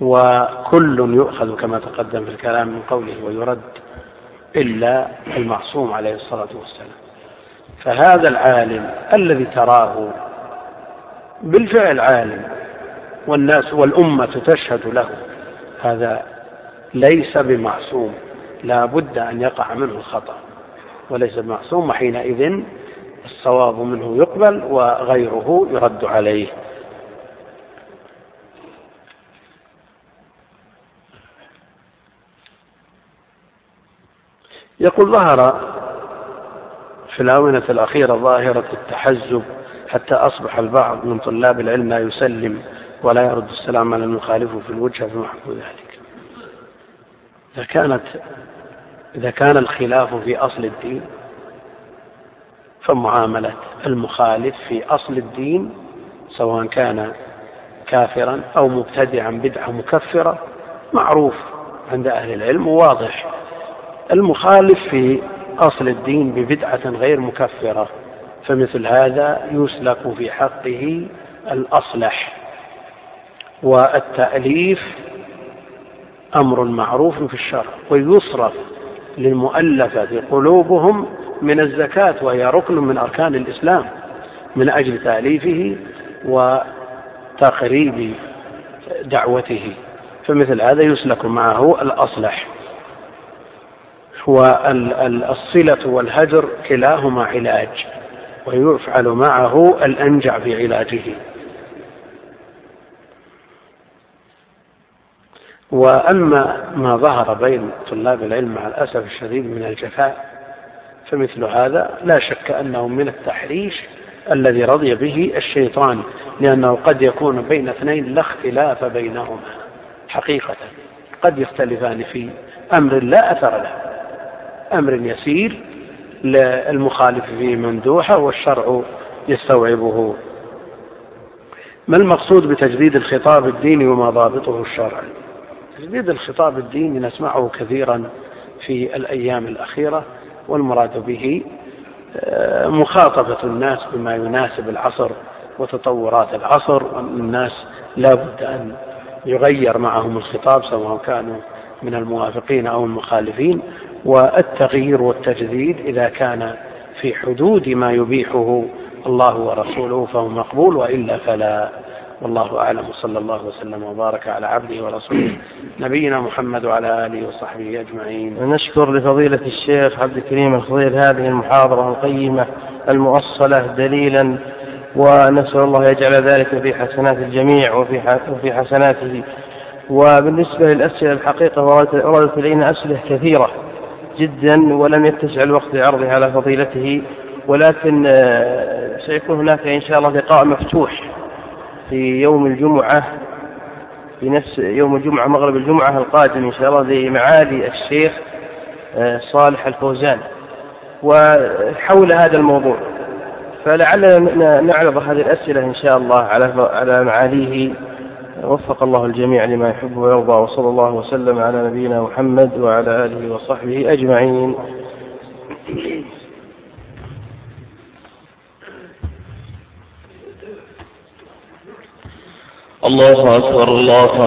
Speaker 2: وكل يؤخذ كما تقدم في الكلام من قوله ويرد إلا المعصوم عليه الصلاة والسلام. فهذا العالم الذي تراه بالفعل عالم والناس والأمة تشهد له هذا ليس بمعصوم. لا بد أن يقع منه الخطأ وليس بمعصوم وحينئذ الصواب منه يقبل وغيره يرد عليه. يقول ظهر في الآونة الأخيرة ظاهرة التحزب حتى أصبح البعض من طلاب العلم لا يسلم ولا يرد السلام على المخالف في الوجهة في محكو ذلك. إذا كانت إذا كان الخلاف في أصل الدين فمعاملة المخالف في أصل الدين سواء كان كافرا أو مبتدعا بدعة مكفرة معروف عند أهل العلم وواضح. المخالف في أصل الدين ببدعة غير مكفرة فمثل هذا يسلك في حقه الأصلح والتأليف أمر معروف في الشرع ويصرف للمؤلفة قلوبهم من الزكاة وهي ركن من أركان الإسلام من أجل تأليفه وتقريب دعوته. فمثل هذا يسلك معه الأصلح والصلة والهجر كلاهما علاج ويفعل معه الأنجع في وأما ما ظهر بين طلاب العلم مع الأسف الشديد من الجفاء فمثل هذا لا شك أنه من التحريش الذي رضي به الشيطان لأنه قد يكون بين اثنين لا اختلاف بينهما. حقيقة قد يختلفان في أمر لا أثر له. أمر يسير للمخالف فيه مندوحة والشرع يستوعبه. ما المقصود بتجديد الخطاب الديني وما ضابطه الشرعي تجديد الخطاب الديني نسمعه كثيرا في الأيام الأخيرة والمراد به آه، مخاطبة الناس بما يناسب العصر وتطورات العصر والناس لا بد أن يغير معهم الخطاب سواء كانوا من الموافقين أو المخالفين والتغيير والتجديد إذا كان في حدود ما يبيحه الله ورسوله فهو مقبول وإلا فلا. والله أعلم. وصلى الله وسلم وبارك على عبده ورسوله نبينا محمد وعلى آله وصحبه أجمعين.
Speaker 1: نشكر لفضيلة الشيخ عبد الكريم الخضير هذه المحاضرة القيمة المؤصلة دليلا ونسأل الله يجعل ذلك في حسنات الجميع وفي حسناته. وبالنسبة للأسئلة الحقيقة وردت إلينا أسئلة كثيرة جدا ولم يتسع الوقت لعرضها على فضيلته ولكن آه، سيكون هناك إن شاء الله لقاء مفتوح. في يوم الجمعة في نفس يوم الجمعة مغرب الجمعة القادم إن شاء الله لمعالي الشيخ آه، صالح الفوزان. وحول هذا الموضوع فلعلنا نعرض هذه الأسئلة إن شاء الله على على معاليه. وفق الله الجميع لما يحب ويرضى وصلى الله وسلم على نبينا محمد وعلى آله وصحبه أجمعين.
Speaker 3: الله أكبر الله